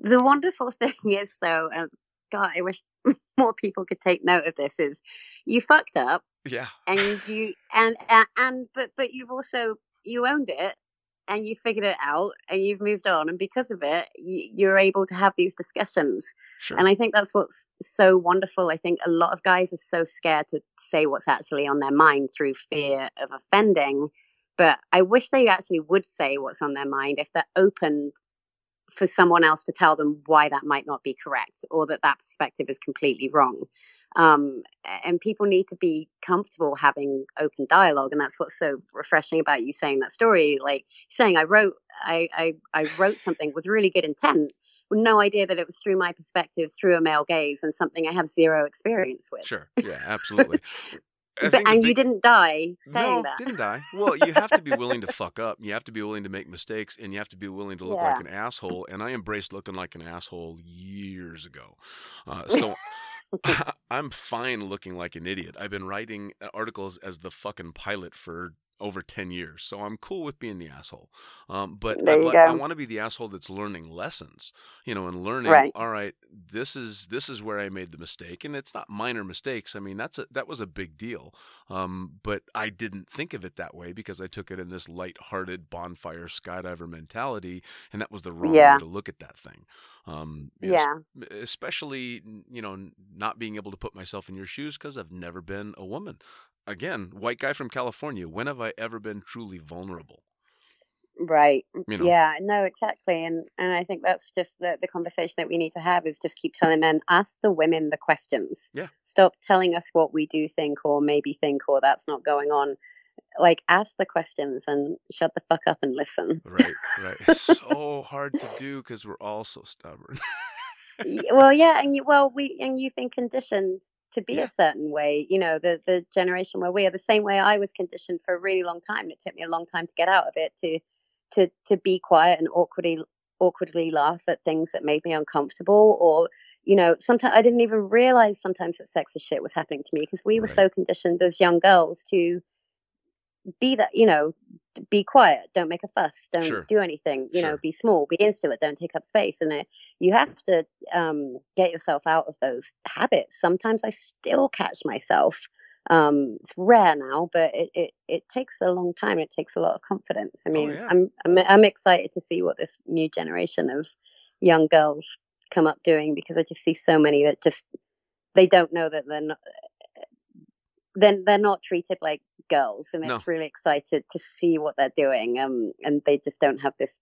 the wonderful thing is, though, and God, I wish more people could take note of this. Is you fucked up, Yeah. and you and and, and but but you've also you owned it, and you figured it out, and you've moved on, and because of it, you, you're able to have these discussions. Sure. And I think that's what's so wonderful. I think a lot of guys are so scared to say what's actually on their mind through fear of offending. But I wish they actually would say what's on their mind if they're open for someone else to tell them why that might not be correct or that that perspective is completely wrong. Um, and people need to be comfortable having open dialogue, and that's what's so refreshing about you saying that story. Like saying, I wrote, I, I, I wrote something with really good intent, with no idea that it was through my perspective, through a male gaze, and something I have zero experience with. Sure. Yeah, absolutely. But, and you didn't die saying no, that. didn't I? Well, you have to be willing to fuck up. You have to be willing to make mistakes, and you have to be willing to look like an asshole. And I embraced looking like an asshole years ago. Uh, so I'm fine looking like an idiot. I've been writing uh, articles as the fucking pilot for over 10 years. So I'm cool with being the asshole. Um, but you I want to be the asshole that's learning lessons, you know, and learning, Right. all right, this is, this is where I made the mistake. And it's not minor mistakes. I mean, that's a, that was a big deal. Um, but I didn't think of it that way because I took it in this light-hearted bonfire skydiver mentality. And that was the wrong Yeah. way to look at that thing. Um, know, yeah. especially you know not being able to put myself in your shoes because I've never been a woman. Again, white guy from California. When have I ever been truly vulnerable? Right. You know, Yeah, no, exactly. And and I think that's just the, the conversation that we need to have is just keep telling men, ask the women the questions. Yeah. Stop telling us what we do think or maybe think or that's not going on. Like ask the questions and shut the fuck up and listen. right, right. So hard to do because we're all so stubborn. Well, yeah, and you well we and you've been conditioned to be Yeah. a certain way. You know, the the generation where we are the same way I was conditioned for a really long time. And it took me a long time to get out of it to to to be quiet and awkwardly awkwardly laugh at things that made me uncomfortable or you know sometimes i didn't even realize sometimes that sexist shit was happening to me because we were Right. so conditioned as young girls to be that you know be quiet don't make a fuss don't Sure. do anything you know be small be insular don't take up space. And it, you have to um, get yourself out of those habits. Sometimes i still catch myself um, it's rare now but it, it, it takes a long time. It takes a lot of confidence. I mean yeah. I'm, I'm i'm excited to see what this new generation of young girls come up doing because i just see so many that just they don't know that they're not then they're not treated like girls, and No. it's really excited to see what they're doing. Um, and they just don't have this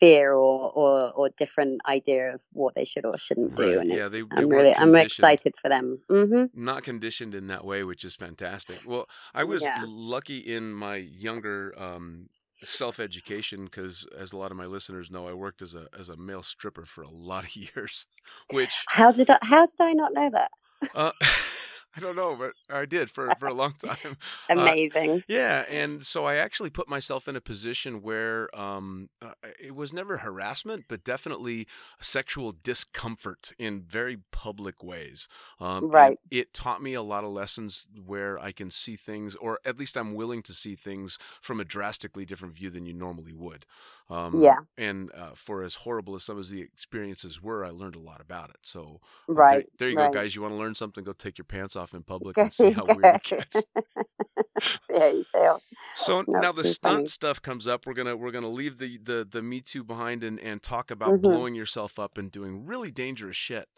fear or or or different idea of what they should or shouldn't do. Right, And yeah, it's, they- they I'm really I'm excited for them. Mm-hmm. not conditioned in that way, which is fantastic. Well, I was Yeah. lucky in my younger um, self education because, as a lot of my listeners know, I worked as a as a male stripper for a lot of years, which How did I how did I not know that? uh, I don't know, but I did for for a long time. Amazing. Yeah, and so I actually put myself in a position where um, uh, it was never harassment, but definitely sexual discomfort in very public ways. Um, Right. It taught me a lot of lessons where I can see things, or at least I'm willing to see things from a drastically different view than you normally would. Um, Yeah. And uh, for as horrible as some of the experiences were, I learned a lot about it. So uh, there- right. there, you right. go, guys. You want to learn something? Go take your pants off in public There and see how weird it gets. See how you feel. So No, now the stunt funny. stuff comes up. We're gonna we're gonna leave the the the Me Too behind and and talk about Mhm. blowing yourself up and doing really dangerous shit.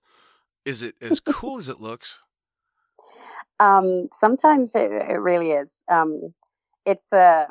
Is it as cool as it looks? Um, sometimes it, it really is. Um, it's a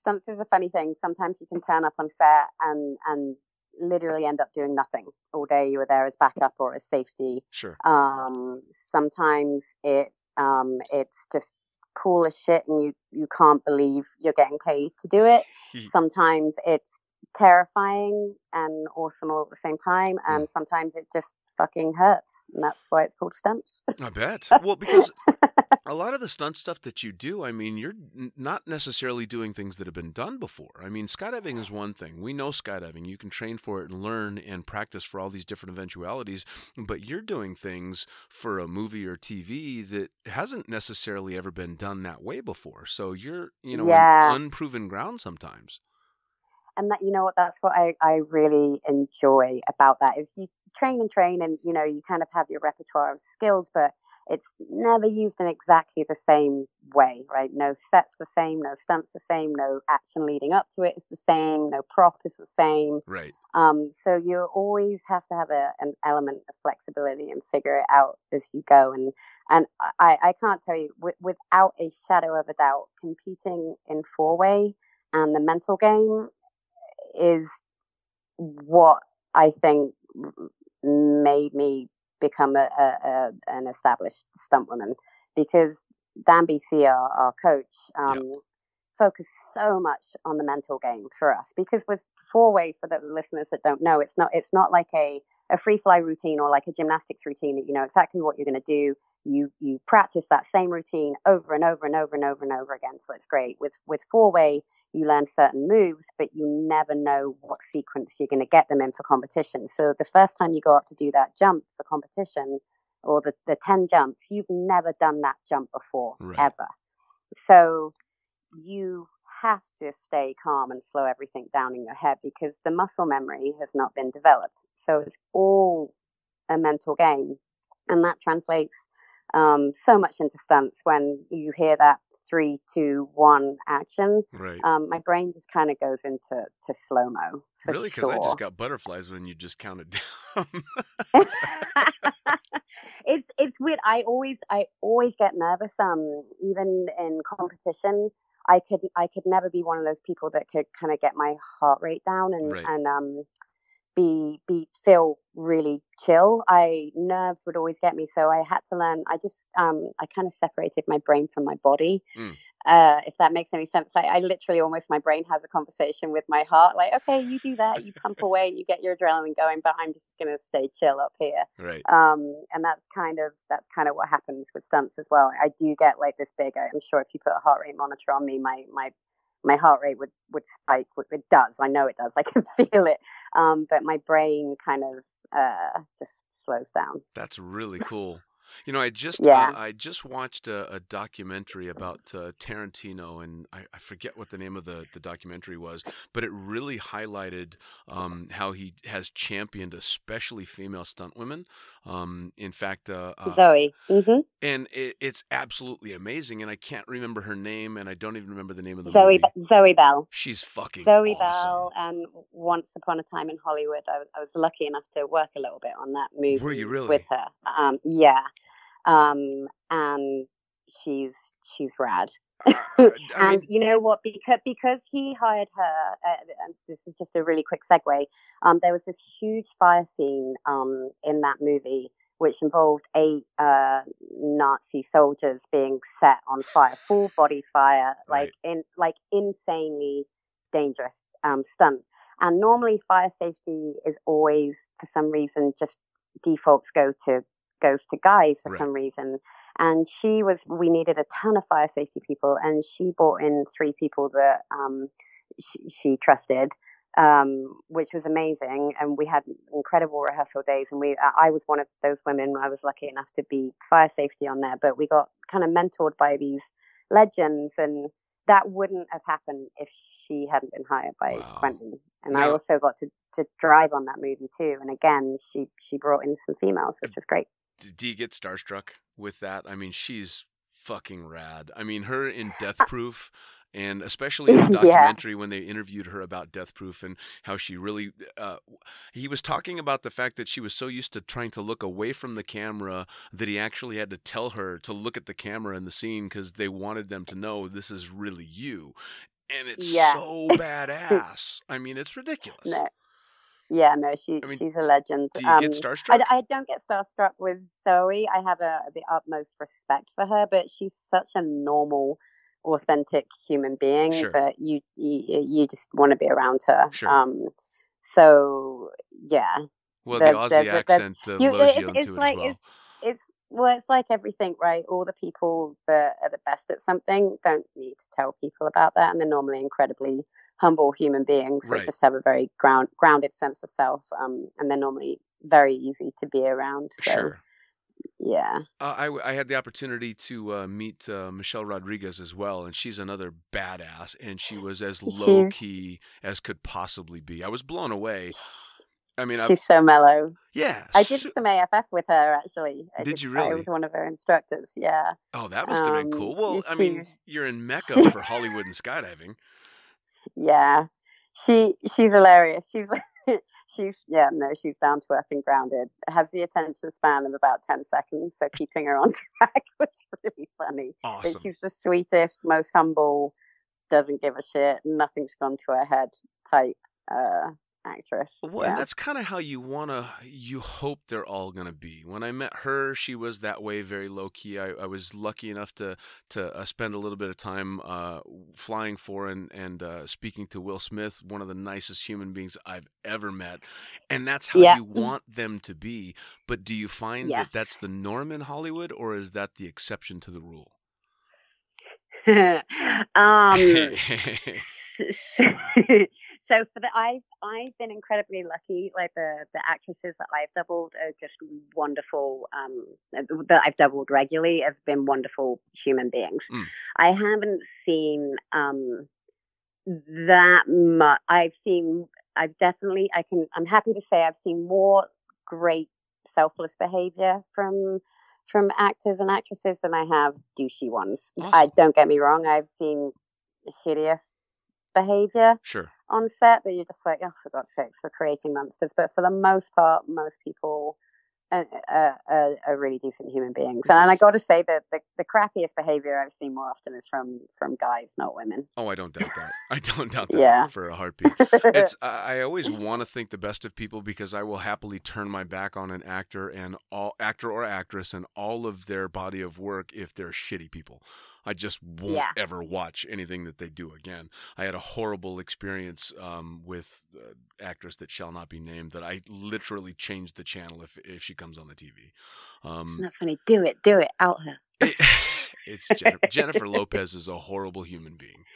stunts is a funny thing. Sometimes you can turn up on set and and literally end up doing nothing all day. You were there as backup or as safety. Sure. Um, sometimes it um, it's just cool as shit, and you you can't believe you're getting paid to do it. Sometimes it's terrifying and awesome all at the same time, and sometimes it just fucking hurts, and that's why it's called stunts. I bet. Well, because a lot of the stunt stuff that you do, I mean, you're n- not necessarily doing things that have been done before. I mean, skydiving is one thing. We know skydiving. You can train for it and learn and practice for all these different eventualities, but you're doing things for a movie or TV that hasn't necessarily ever been done that way before. So you're, you know, Yeah. unproven ground sometimes. and that you know what that's what I, I really enjoy about that is you train and train and you know you kind of have your repertoire of skills but it's never used in exactly the same way right no sets the same no stunts the same no action leading up to it is the same no prop is the same Right. um, so you always have to have a, an element of flexibility and figure it out as you go. And and I, I can't tell you w- without a shadow of a doubt, competing in four way and the mental game is what I think made me become a, a, a an established stunt woman because Dan BC, our, our coach, um, focused so much on the mental game for us because with four way for the listeners that don't know it's not it's not like a, a free fly routine or like a gymnastics routine that you know exactly what you're going to do you you practice that same routine over and over and over and over and over again so it's great with with four way you learn certain moves but you never know what sequence you're going to get them in for competition so the first time you go up to do that jump for competition or the, the 10 jumps you've never done that jump before Right. ever so you have to stay calm and slow everything down in your head because the muscle memory has not been developed. So it's all a mental game. And that translates um, so much into stunts when you hear that three, two, one action. Right. Um, my brain just kind of goes into to slow mo really? Because sure. I just got butterflies when you just counted down. it's it's weird. I always I always get nervous. Um, even in competition, I could I could never be one of those people that could kind of get my heart rate down and Right. and um be be feel really chill. I nerves would always get me, so I had to learn. I just um I kind of separated my brain from my body. Mm. Uh, if that makes any sense, like I literally almost my brain has a conversation with my heart, like, okay, you do that, you pump away, you get your adrenaline going, but I'm just gonna stay chill up here right. um, and that's kind of that's kind of what happens with stunts as well. I do get like this big. I'm sure if you put a heart rate monitor on me, my my my heart rate would would spike. It does. I know it does. I can feel it. Um, but my brain kind of uh, just slows down. That's really cool. You know, I just Yeah. uh, I just watched a, a documentary about uh, Tarantino, and I, I forget what the name of the, the documentary was, but it really highlighted um, how he has championed especially female stunt women. Um, in fact, uh, uh, Zoe. hmm and it, it's absolutely amazing. And I can't remember her name, and I don't even remember the name of the Zoe movie. Be- Zoe Bell. She's fucking Zoe awesome. Bell and Once Upon a Time in Hollywood. I, I was lucky enough to work a little bit on that movie Were you really? with her. Um, yeah, um, and she's she's rad. Uh, and mean, you know what? Because because he hired her. Uh, and this is just a really quick segue. Um, there was this huge fire scene um, in that movie, which involved eight uh, Nazi soldiers being set on fire, full body fire, like in like insanely dangerous um, stunt. And normally, fire safety is always, for some reason, just defaults go to goes to guys for Right. some reason. And she was, we needed a ton of fire safety people, and she brought in three people that um, she, she trusted, um, which was amazing. And we had incredible rehearsal days. And we, I was one of those women. I was lucky enough to be fire safety on there, but we got kind of mentored by these legends, and that wouldn't have happened if she hadn't been hired by Wow. Quentin. And I also got to, to drive on that movie too. And again, she she brought in some females, which was great. D- do you get starstruck with that? I mean, she's fucking rad. I mean, her in Death Proof. And especially in the Yeah. documentary when they interviewed her about Death Proof and how she really, uh, he was talking about the fact that she was so used to trying to look away from the camera that he actually had to tell her to look at the camera in the scene because they wanted them to know this is really you. And it's Yeah. so badass. I mean, it's ridiculous. No, yeah, no, she I mean, she's a legend. Do you Um, get starstruck? I, I don't get starstruck with Zoe. I have a, the utmost respect for her, but she's such a normal, authentic human being Sure. that you you, you just want to be around her. Sure. Um, so yeah, well, the Aussie there's- there's- accent uh, you, it's, it's it like well. it's it's well, it's like everything, right? All the people that are the best at something don't need to tell people about that, and they're normally incredibly humble human beings Right. just have a very ground grounded sense of self, um, and they're normally very easy to be around. So Sure. yeah, Uh, I, I had the opportunity to uh, meet uh, Michelle Rodriguez as well, and she's another badass, and she was as low key as could possibly be. I was blown away. I mean, she's so mellow. yeah. I did su- some AFF with her actually. I Did you really? I was one of her instructors. Yeah. oh, that must have been um, cool. Well, I mean, you're in Mecca for Hollywood and skydiving. Yeah, she she's hilarious. She's she's yeah no she's down to earth and grounded. Has the attention span of about ten seconds, so keeping her on track was really funny. But Awesome. she's the sweetest, most humble, doesn't give a shit, nothing's gone to her head type uh, actress. Well, and that's kind of how you wanna, you hope they're all gonna be. When I met her, she was that way, very low key. I, I was lucky enough to to uh, spend a little bit of time uh, flying for and and uh, speaking to Will Smith, one of the nicest human beings I've ever met, and that's how Yeah. you want them to be. But do you find Yes. that that's the norm in Hollywood, or is that the exception to the rule? um, so for the I've I've been incredibly lucky. Like the the actresses that I've doubled are just wonderful. Um, that I've doubled regularly have been wonderful human beings. Mm. I haven't seen um that much. I've seen. I've definitely. I can. I'm happy to say I've seen more great selfless behavior from from actors and actresses than I have douchey ones. I don't get me wrong. I've seen hideous behavior sure. on set that you're just like, oh, for God's sakes, we're creating monsters. But for the most part, most people are, are, are, are really decent human beings. And, and I got to say that the, the crappiest behavior I've seen more often is from from guys, not women. Oh, I don't doubt that. I don't doubt that Yeah. for a heartbeat. it's I I always want to think the best of people because I will happily turn my back on an actor and all actor or actress and all of their body of work if they're shitty people. I just won't Yeah. ever watch anything that they do again. I had a horrible experience um, with uh, actress that shall not be named that I literally changed the channel if if she comes on the TV. it's Um, not funny. Do it, do it, out her. it's Jennifer, Jennifer Lopez is a horrible human being.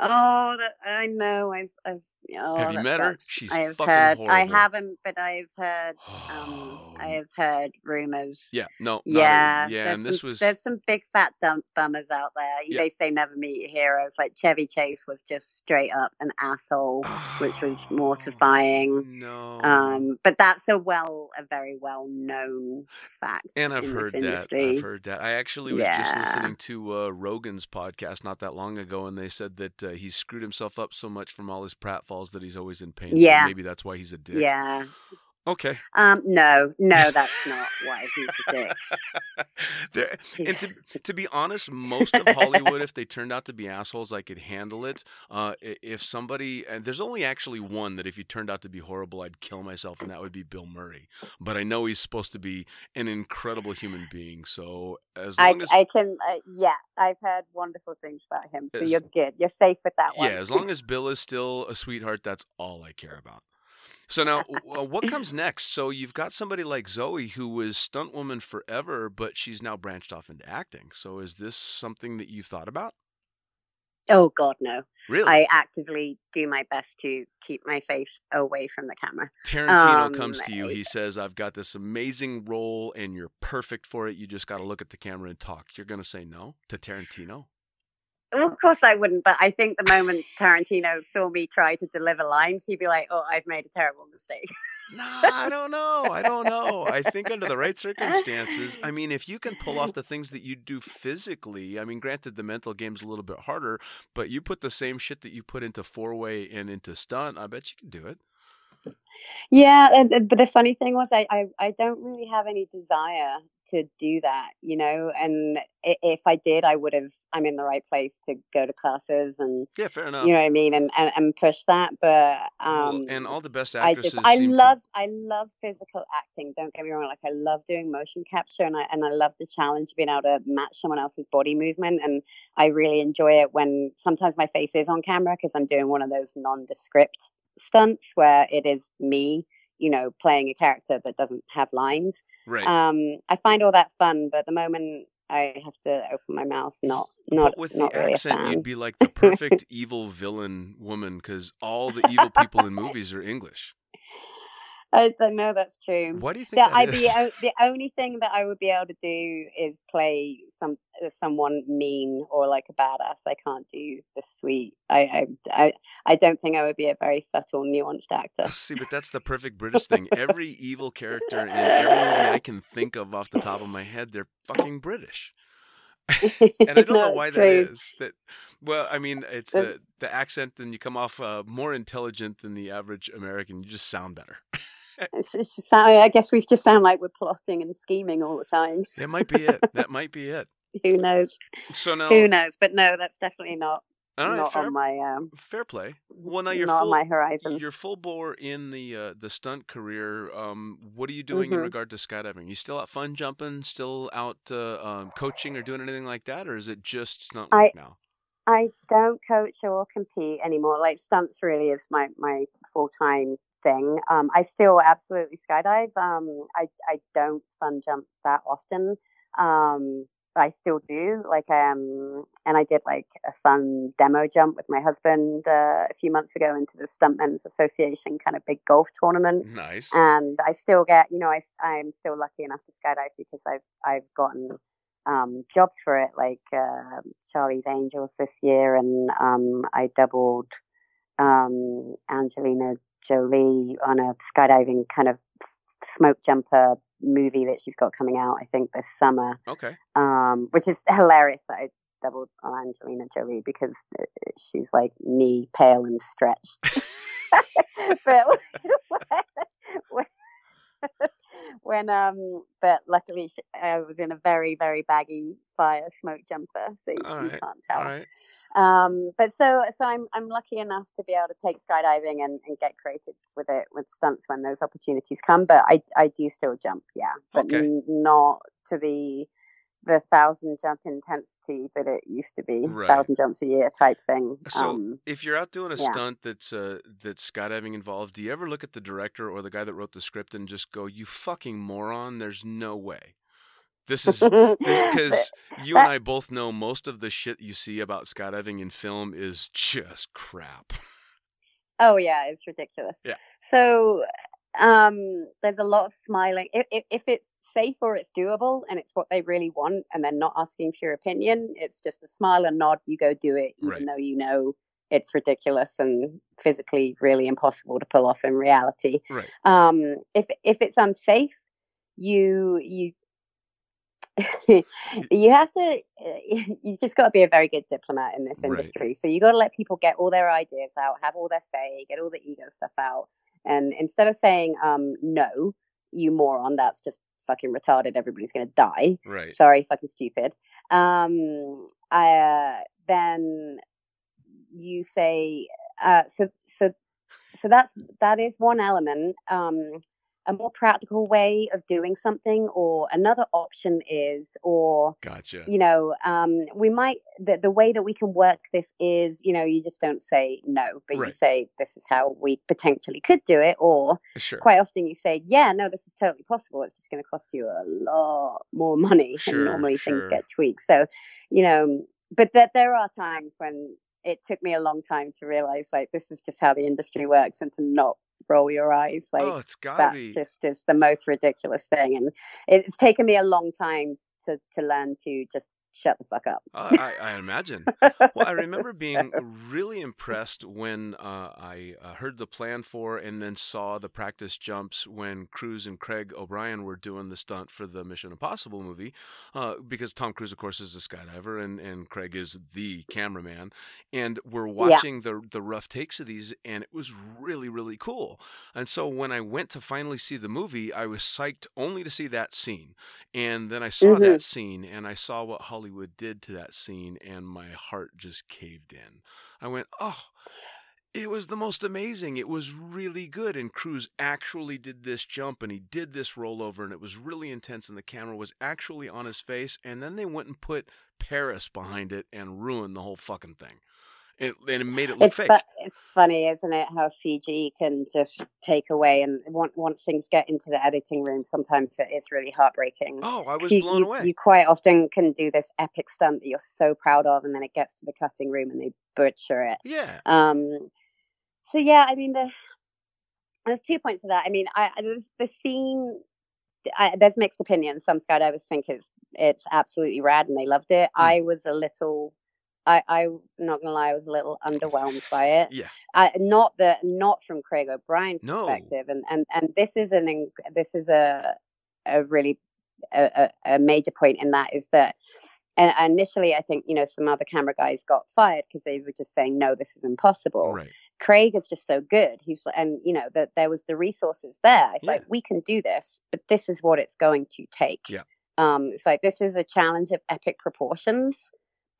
Oh, that, I know. I've, I've oh, Have you met her? She's I have fucking heard. I horrible. haven't, but I've heard. Um, Oh, I have heard rumors. Yeah, no, Yeah, yeah, there's and this some, was there's some big fat dump bummers out there. Yeah. They say never meet your heroes. Like Chevy Chase was just straight up an asshole, which was Oh, mortifying. No, Um, but that's a well, a very well known fact. and I've heard this that. industry. I've heard that. I actually was just listening to uh, Rogan's podcast not that long ago, and they said that uh, he screwed himself up so much from all his pratfalls that he's always in pain. so Yeah. maybe that's why he's a dick. Yeah, Okay. Um, no, no, that's not why he's a dick. there, and to, to be honest, most of Hollywood, if they turned out to be assholes, I could handle it. Uh, if somebody, and there's only actually one that if he turned out to be horrible, I'd kill myself, and that would be Bill Murray. But I know he's supposed to be an incredible human being. So as I, long as I can, uh, yeah, I've heard wonderful things about him. So Yes. you're good. You're safe with that one. yeah, as long as Bill is still a sweetheart, that's all I care about. So now, uh, what comes next? So you've got somebody like Zoe who was stunt woman forever, but she's now branched off into acting. So is this something that you've thought about? Oh God, no! Really? I actively do my best to keep my face away from the camera. Tarantino Um, comes to you. He says, "I've got this amazing role, and you're perfect for it. You just got to look at the camera and talk." You're gonna say no to Tarantino? Of course I wouldn't, but I think the moment Tarantino saw me try to deliver lines, he'd be like, "Oh, I've made a terrible mistake." No, I don't know. I don't know. I think under the right circumstances, I mean, if you can pull off the things that you do physically, I mean, granted, the mental game's a little bit harder, but you put the same shit that you put into four way and into stunt, I bet you can do it. Yeah, and, and- but the funny thing was, I, I I don't really have any desire to do that, you know. And if I did, I would have. I'm in the right place to go to classes and Yeah, fair enough. you know what I mean, and and, and push that. But Well, um, and all the best I actresses. just I seem to- love I love physical acting. Don't get me wrong. Like I love doing motion capture and I and I love the challenge of being able to match someone else's body movement. And I really enjoy it when sometimes my face is on camera because I'm doing one of those nondescript stunts where it is me, you know, playing a character that doesn't have lines. right. Um, I find all that's fun, but the moment I have to open my mouth. Not not but with not the really accent, you'd be like the perfect evil villain woman because all the evil people in movies are English. I, I know that's true. Why do you think that that I'd is? be o- the only thing that I would be able to do is play some uh, someone mean or like a badass. I can't do the sweet. I I I, I don't think I would be a very subtle, nuanced actor. See, but that's the perfect British thing. Every evil character in every movie I can think of off the top of my head, they're fucking British. And I don't know why that is. that true. is. That well, I mean, it's the the accent, and you come off uh, more intelligent than the average American. You just sound better. Just, I guess we just sound like we're plotting and scheming all the time. That might be it. That might be it. Who knows? So now, Who knows? But no, that's definitely not right, not fair, on my um fair play. Well, now you're not full. on my horizon. You're full bore in the uh, the stunt career. Um, what are you doing in Mhm. regard to skydiving? You still out fun jumping? Still out uh, um, coaching or doing anything like that, or is it just stunt I- now? I don't coach or compete anymore. Like stunts really is my my full time thing. Um, I still absolutely skydive. Um, I I don't fun jump that often. Um, I still do. Like um, and I did like a fun demo jump with my husband uh, a few months ago into the Stuntmen's Association kind of big golf tournament Nice. and I still get, you know, I I'm still lucky enough to skydive because I've I've gotten um, jobs for it, like uh, Charlie's Angels this year, and um, I doubled um, Angelina Jolie on a skydiving kind of smoke jumper movie that she's got coming out, I think this summer, Okay. um, which is hilarious. that I doubled on Angelina Jolie because uh, she's like me, pale and stretched. but when, um, but luckily she, I was in a very very baggy fire smoke jumper, so you, you right, can't tell. Right. Um, but so so I'm I'm lucky enough to be able to take skydiving and, and get creative with it with stunts when those opportunities come. But I I do still jump, yeah, but Okay. n- not to the the thousand jump intensity that it used to be, Right. thousand jumps a year type thing. So um, if you're out doing a yeah. stunt that's uh, that's skydiving involved, do you ever look at the director or the guy that wrote the script and just go, "You fucking moron! There's no way." This is because you and I both know most of the shit you see about skydiving in film is just crap. Oh yeah, it's ridiculous. Yeah. So um there's a lot of smiling if, if, if it's safe or it's doable and it's what they really want and they're not asking for your opinion it's just a smile and nod you go do it even Right. though you know it's ridiculous and physically really impossible to pull off in reality Right. um if if it's unsafe you you you have to you just got to be a very good diplomat in this Right. industry so you got to let people get all their ideas out have all their say get all the ego stuff out And instead of saying um, no, you moron, that's just fucking retarded. Everybody's going to die. Right. Sorry, fucking stupid. Um, I, uh, then you say uh, so so so that's that is one element. Um, a more practical way of doing something or another option is or Gotcha. you know um, we might the, the way that we can work this is you know you just don't say no but you say this is how we potentially could do it or Sure. quite often you say yeah no this is totally possible it's just going to cost you a lot more money Sure, and normally sure. things get tweaked so you know but that there are times when it took me a long time to realize like this is just how the industry works and to not roll your eyes oh, like oh, it's gotta that be. just is the most ridiculous thing and it's taken me a long time to to learn to just shut the fuck up Uh, I, I imagine. Well, I remember being really impressed when uh, I uh, heard the plan for and then saw the practice jumps when Cruise and Craig O'Brien were doing the stunt for the Mission Impossible movie. Uh, because Tom Cruise, of course, is a skydiver and, and Craig is the cameraman. And we're watching the, the rough takes of these, and it was really, really cool. And so when I went to finally see the movie, I was psyched only to see that scene. And then I saw Mhm. that scene and I saw what Hollywood did to that scene, and my heart just caved in. I went, oh, it was the most amazing. It was really good. And Cruise actually did this jump and he did this rollover, and it was really intense, and the camera was actually on his face. And then they went and put Paris behind it and ruined the whole fucking thing. It, and it made it look it's fake. fu- it's funny isn't it how cg can just take away and once, once things get into the editing room sometimes it is really heartbreaking oh, I was you, blown you, away. you quite often can do this epic stunt that you're so proud of and then it gets to the cutting room and they butcher it yeah. um so yeah i mean the there's two points to that i mean i there's the scene I, there's mixed opinions some skydivers think it's it's absolutely rad and they loved it Hmm. i was a little I, I'm not gonna lie, I was a little underwhelmed by it. Yeah. I, not the not from Craig O'Brien's No. perspective, and and and this is an this is a a really a, a major point in that is that and initially I think you know some other camera guys got fired because they were just saying no, this is impossible. Right. Craig is just so good. He's and you know that there was the resources there. It's like we can do this, but this is what it's going to take. Yeah. Um, it's like this is a challenge of epic proportions,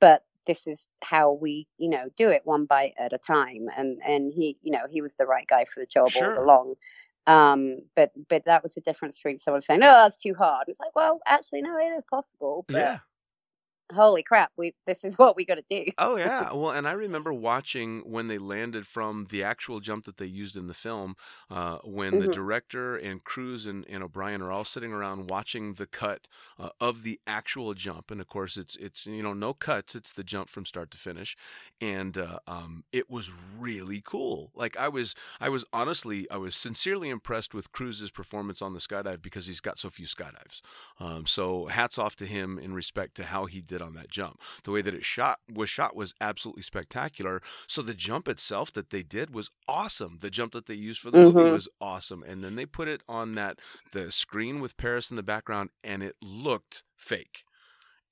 but this is how we you know do it one bite at a time. And and he you know he was the right guy for the job Sure. all along. Um, but but that was the difference between someone saying no, that's too hard. It's like well, actually no, it is possible. But Yeah. Holy crap, we this is what we got to do. Oh yeah. Well, and I remember watching when they landed from the actual jump that they used in the film, uh, when the Mhm. director and Cruise and, and O'Brien are all sitting around watching the cut uh, of the actual jump, and of course it's it's you know no cuts, it's the jump from start to finish, and uh, um, it was really cool. Like I was I was honestly I was sincerely impressed with Cruise's performance on the skydive because he's got so few skydives. Um, so hats off to him in respect to how he did on that jump. The way that it shot was shot was absolutely spectacular. So the jump itself that they did was awesome. The jump that they used for the movie Mhm. was awesome. And then they put it on that the screen with Paris in the background and it looked fake.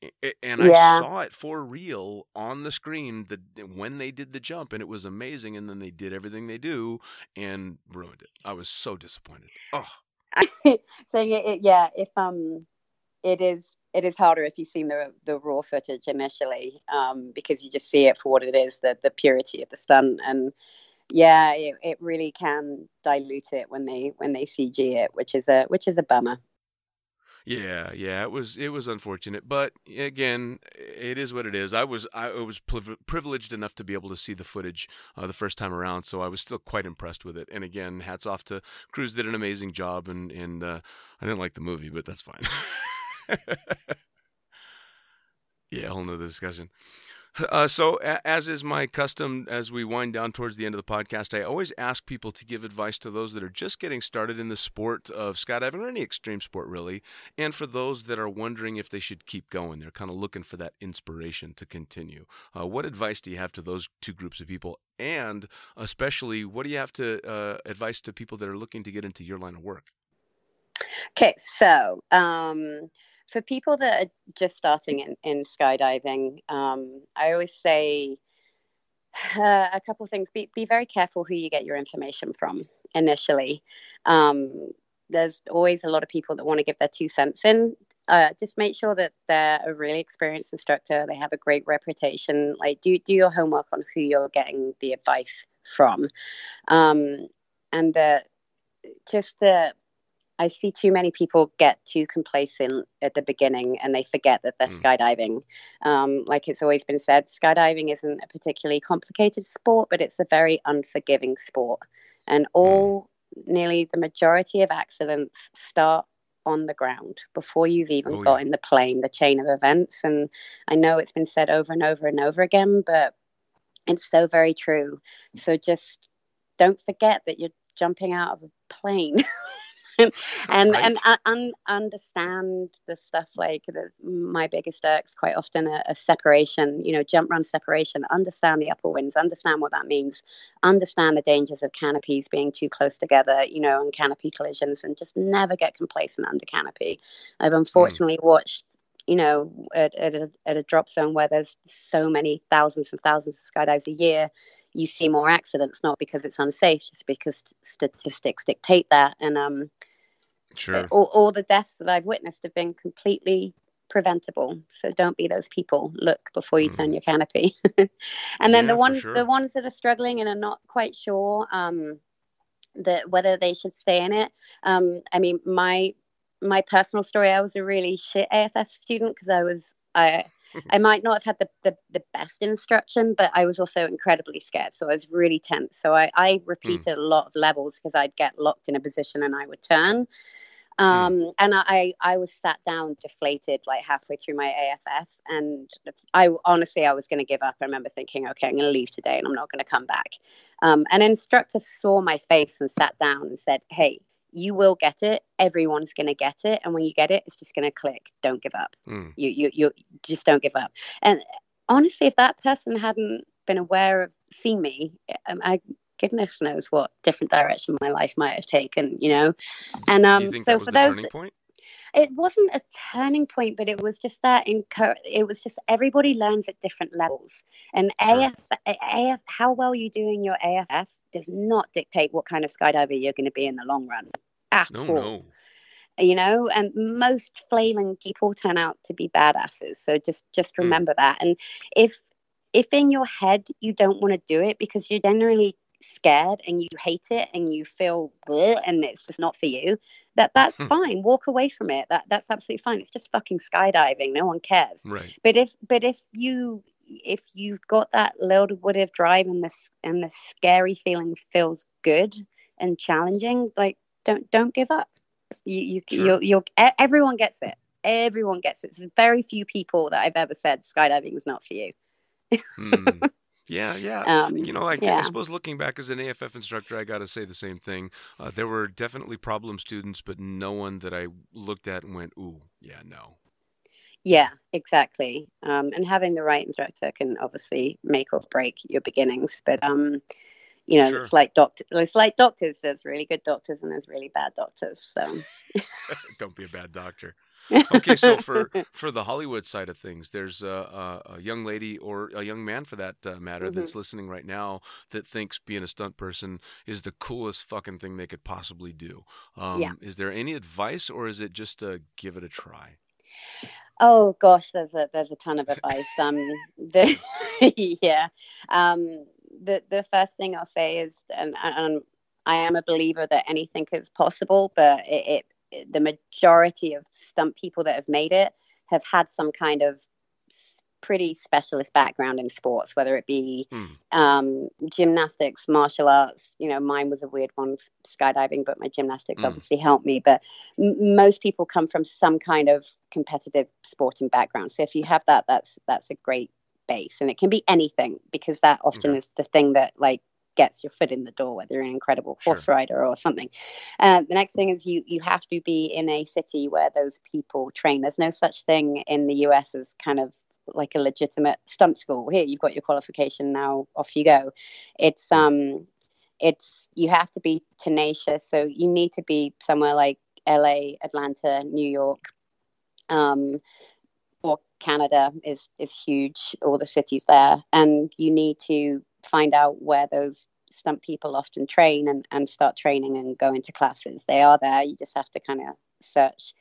I- I- And I Yeah. saw it for real on the screen the when they did the jump and it was amazing and then they did everything they do and ruined it. I was so disappointed. Oh, so yeah, it, yeah, if um, it is it is harder if you've seen the the raw footage initially, um, because you just see it for what it is, the the purity of the stunt, and yeah, it, it really can dilute it when they when they CG it, which is a which is a bummer. Yeah, yeah, it was it was unfortunate, but again, it is what it is. I was I was priv- privileged enough to be able to see the footage uh, the first time around, so I was still quite impressed with it. And again, hats off to Cruise did an amazing job, and and uh, I didn't like the movie, but that's fine. yeah, whole nother discussion. Uh, so, a- as is my custom, as we wind down towards the end of the podcast, I always ask people to give advice to those that are just getting started in the sport of skydiving or any extreme sport, really, and for those that are wondering if they should keep going. They're kind of looking for that inspiration to continue. Uh, what advice do you have to those two groups of people? And especially, what do you have to uh, advice to people that are looking to get into your line of work? Okay, so um, for people that are just starting in, in skydiving, um, I always say uh, a couple of things. Be, be very careful who you get your information from initially. Um, there's always a lot of people that want to give their two cents in. Uh, just make sure that they're a really experienced instructor. They have a great reputation. Like, do do your homework on who you're getting the advice from, um, and the just the I see too many people get too complacent at the beginning and they forget that they're mm. skydiving. Um, like it's always been said, skydiving isn't a particularly complicated sport, but it's a very unforgiving sport. And hmm. all, mm. nearly the majority of accidents start on the ground before you've even oh, got yeah. in the plane, the chain of events. And I know it's been said over and over and over again, but it's so very true. So just don't forget that you're jumping out of a plane. and right. and uh, un- understand the stuff like the, my biggest irks quite often a, a, separation you know jump run separation understand the upper winds understand what that means understand the dangers of canopies being too close together you know and canopy collisions and just never get complacent under canopy i've hmm. unfortunately mm. watched you know, at, at, a, at a drop zone where there's so many thousands and thousands of skydives a year, you see more accidents, not because it's unsafe, just because statistics dictate that. And um, Sure. All, all the deaths that I've witnessed have been completely preventable. So don't be those people. Look before you mm. turn your canopy. and then yeah, the ones sure. the ones that are struggling and are not quite sure um, that whether they should stay in it. Um, I mean, my my personal story. I was a really shit AFF student because I was I I might not have had the, the, the, best instruction, but I was also incredibly scared. So I was really tense. So I, I repeated mm. a lot of levels because I'd get locked in a position and I would turn. Hmm. Um, mm. And I, I was sat down, deflated, like halfway through my AFF. And I honestly, I was going to give up. I remember thinking, okay, I'm going to leave today and I'm not going to come back. Um, an instructor saw my face and sat down and said, hey, you will get it. Everyone's going to get it, and when you get it, it's just going to click. Don't give up. Mm. You, you, you just don't give up. And honestly, if that person hadn't been aware of seeing me, um, I goodness knows what different direction my life might have taken. You know, and um, so for those. Point? It wasn't a turning point, but it was just that. Incur- it was just everybody learns at different levels, and sure. AF, AF, how well you do in your AFF does not dictate what kind of skydiver you're going to be in the long run at no, all. No. You know, and most flailing people turn out to be badasses. So just just hmm. remember mm. that. And if if in your head you don't want to do it because you're generally scared and you hate it and you feel and it's just not for you that that's hmm. fine walk away from it that that's absolutely fine it's just fucking skydiving no one cares right but if but if you if you've got that little bit of drive and this and the scary feeling feels good and challenging like don't don't give up. You you sure. you'll, you'll everyone gets it. Everyone gets it. There's very few people that I've ever said skydiving is not for you. mm. Yeah, yeah. Um, you know, like yeah. I suppose looking back as an AFF instructor, I got to say the same thing. Uh, there were definitely problem students, but no one that I looked at and went, "Ooh, yeah, no." Yeah, exactly. Um, and having the right instructor can obviously make or break your beginnings. But um, you know, sure. it's like doctor. It's like doctors. There's really good doctors and there's really bad doctors. So don't be a bad doctor. okay, so for for the Hollywood side of things, there's a, a, a young lady or a young man, for that uh, matter, mm-hmm. that's listening right now that thinks being a stunt person is the coolest fucking thing they could possibly do. Um, yeah. Is there any advice, or is it just to give it a try? Oh gosh, there's a there's a ton of advice. Um, the, yeah. Um, the the first thing I'll say is, and, and I am a believer that anything is possible, but it, it, the majority of stunt people that have made it have had some kind of pretty specialist background in sports, whether it be mm. um, gymnastics, martial arts. You know, mine was a weird one, skydiving, but my gymnastics mm. obviously helped me. But m- most people come from some kind of competitive sporting background. So if you have that, that's that's a great base and it can be anything because that often okay. is the thing that like gets your foot in the door whether you're an incredible horse sure. rider or something. Uh, the next thing is you you have to be in a city where those people train. There's no such thing in the us as kind of like a legitimate stunt school. Here you've got your qualification now off you go. It's um it's you have to be tenacious. So you need to be somewhere like la atlanta new york um Canada is is huge, all the cities there, and you need to find out where those stunt people often train and, and start training and go into classes. They are there. You just have to kind of search.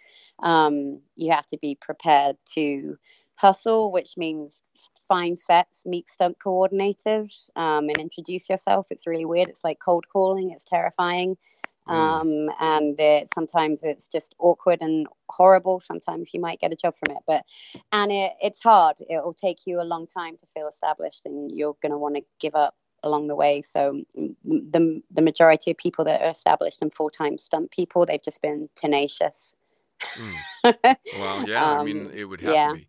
Um, you have to be prepared to hustle, which means find sets, meet stunt coordinators, um, and introduce yourself. It's really weird. It's like cold calling. It's terrifying. Mm. Um, and it, sometimes it's just awkward and horrible. Sometimes you might get a job from it, but and it, it's hard. It will take you a long time to feel established, and you're going to want to give up along the way. So mm, the the majority of people that are established and full time stunt people, they've just been tenacious. Mm. well, yeah, um, I mean, it would have yeah. to be.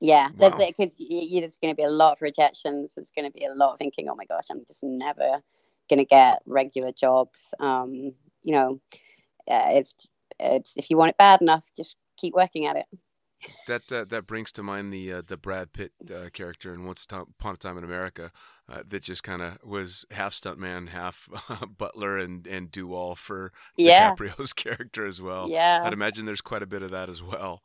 Yeah, wow. because there's going to be a lot of rejections. There's going to be a lot of thinking, "Oh my gosh, I'm just never going to get regular jobs." Um, you know, uh, it's it's if you want it bad enough, just keep working at it. That uh, that brings to mind the uh, the Brad Pitt uh, character in Once Upon a Time in America, uh, that just kind of was half stuntman, half butler, and and do all for yeah. DiCaprio's character as well. Yeah, I'd imagine there's quite a bit of that as well.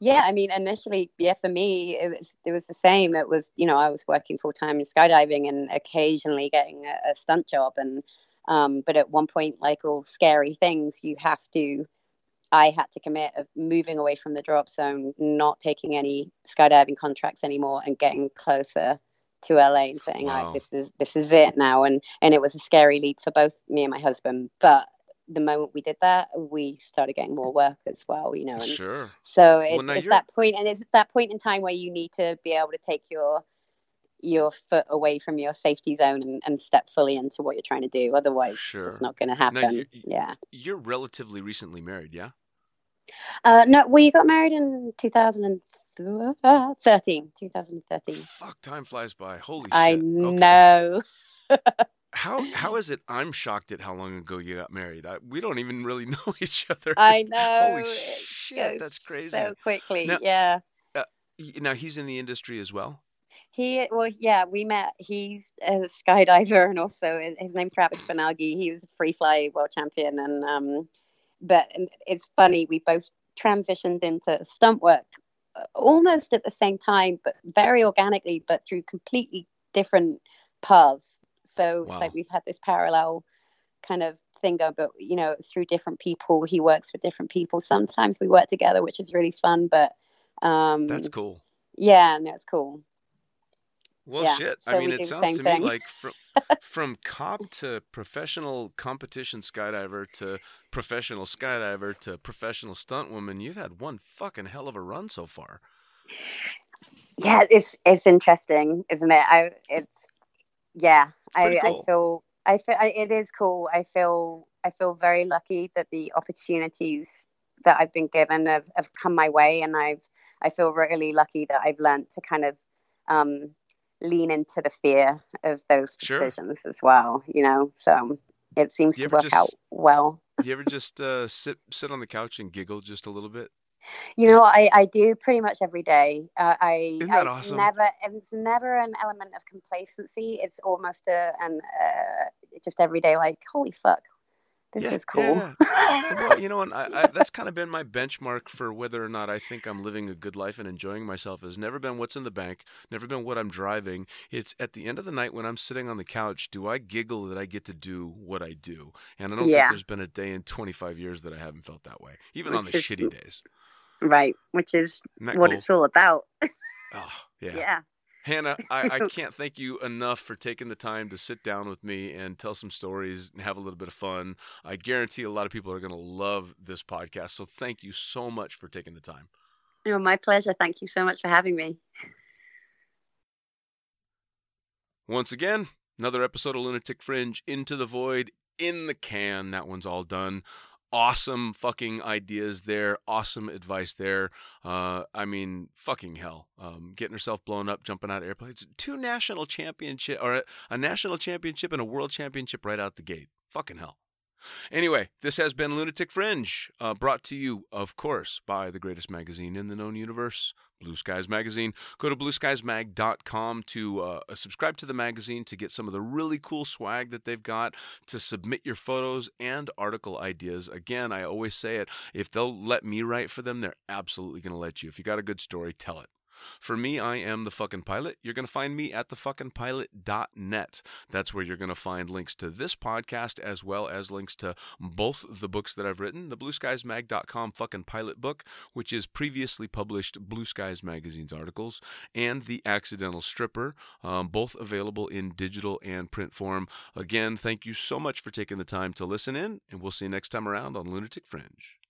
Yeah, I mean, initially, yeah, for me, it was it was the same. It was, you know, I was working full time in skydiving and occasionally getting a, a stunt job, and um, but at one point, like all scary things, you have to. I had to commit of moving away from the drop zone, not taking any skydiving contracts anymore, and getting closer to LA and saying, wow. like, this is this is it now. And and it was a scary leap for both me and my husband. But the moment we did that, we started getting more work as well, you know. And sure. So it's, well, it's that point, and it's that point in time where you need to be able to take your your foot away from your safety zone and, and step fully into what you're trying to do. Otherwise, sure. it's not going to happen. You're, yeah. You're relatively recently married, yeah? Uh, no, we got married in 2013. 2013. Fuck, time flies by. Holy shit. I okay. know. how how is it? I'm shocked at how long ago you got married. I, we don't even really know each other. I know. Holy shit, that's crazy. So quickly, now, yeah. Uh, now he's in the industry as well. He well, yeah, we met. He's a skydiver, and also his name's Travis Benagi. He was a free fly world champion, and um, but it's funny we both transitioned into stunt work uh, almost at the same time, but very organically, but through completely different paths. So wow. it's like we've had this parallel kind of thing go, but you know, through different people. He works with different people. Sometimes we work together, which is really fun. But um, that's cool. Yeah, no, it's cool. Well, yeah. shit. So I mean, it sounds to thing. me like from from cop to professional competition skydiver to professional skydiver to professional stunt woman, you've had one fucking hell of a run so far. Yeah, it's it's interesting, isn't it? I it's yeah, I, cool. I feel I feel it is cool. I feel I feel very lucky that the opportunities that I've been given have, have come my way, and I've I feel really lucky that I've learned to kind of um, lean into the fear of those sure. decisions as well. You know, so it seems to work just, out well. do you ever just uh, sit sit on the couch and giggle just a little bit? You know, I, I do pretty much every day. Uh, I, Isn't that I awesome? never it's never an element of complacency. It's almost a an uh, just every day like holy fuck, this yeah, is cool. Yeah. well, you know, and I, I, that's kind of been my benchmark for whether or not I think I'm living a good life and enjoying myself. Has never been what's in the bank, never been what I'm driving. It's at the end of the night when I'm sitting on the couch, do I giggle that I get to do what I do? And I don't yeah. think there's been a day in 25 years that I haven't felt that way, even Which on the is, shitty days. Right, which is what cool? it's all about. oh, yeah. Yeah. Hannah, I, I, can't thank you enough for taking the time to sit down with me and tell some stories and have a little bit of fun. I guarantee a lot of people are going to love this podcast. So thank you so much for taking the time. Oh, my pleasure. Thank you so much for having me. Once again, another episode of Lunatic Fringe Into the Void in the can. That one's all done awesome fucking ideas there, awesome advice there. Uh, I mean, fucking hell, um, getting herself blown up, jumping out of airplanes, two national championship or a, a national championship and a world championship right out the gate. Fucking hell. Anyway, this has been Lunatic Fringe, uh, brought to you, of course, by the greatest magazine in the known universe, Blue Skies Magazine. Go to blueskiesmag.com to uh, subscribe to the magazine to get some of the really cool swag that they've got, to submit your photos and article ideas. Again, I always say it if they'll let me write for them, they're absolutely going to let you. If you got a good story, tell it. For me, I am the fucking pilot. You're going to find me at thefuckingpilot.net. That's where you're going to find links to this podcast as well as links to both the books that I've written, the blueskiesmag.com fucking pilot book, which is previously published Blue Skies Magazine's articles, and The Accidental Stripper, um, both available in digital and print form. Again, thank you so much for taking the time to listen in, and we'll see you next time around on Lunatic Fringe.